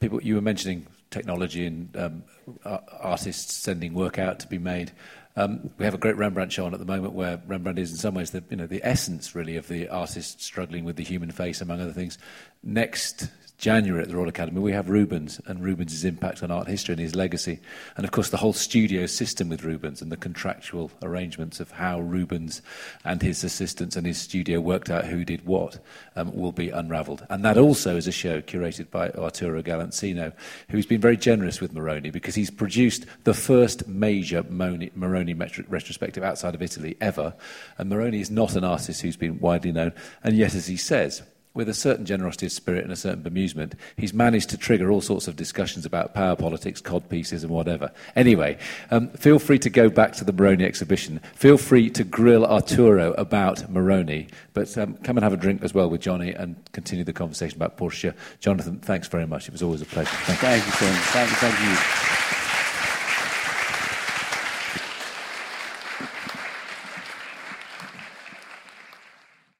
people you were mentioning technology and um, artists sending work out to be made. Um, we have a great Rembrandt show on at the moment where Rembrandt is in some ways the, you know, the essence really of the artist struggling with the human face, among other things. Next January at the Royal Academy, we have Rubens and Rubens' impact on art history and his legacy. And of course, the whole studio system with Rubens and the contractual arrangements of how Rubens and his assistants and his studio worked out who did what um, will be unravelled. And that also is a show curated by Arturo Galansino, who's been very generous with Moroni because he's produced the first major Moroni retrospective outside of Italy ever. And Moroni is not an artist who's been widely known. And yet, as he says, with a certain generosity of spirit and a certain bemusement, he's managed to trigger all sorts of discussions about power politics, cod pieces, and whatever. Anyway, um, feel free to go back to the Moroni exhibition. Feel free to grill Arturo about Moroni, but um, come and have a drink as well with Johnny and continue the conversation about Portia. Jonathan, thanks very much. It was always a pleasure. Thank, thank you, Thank you, thank you.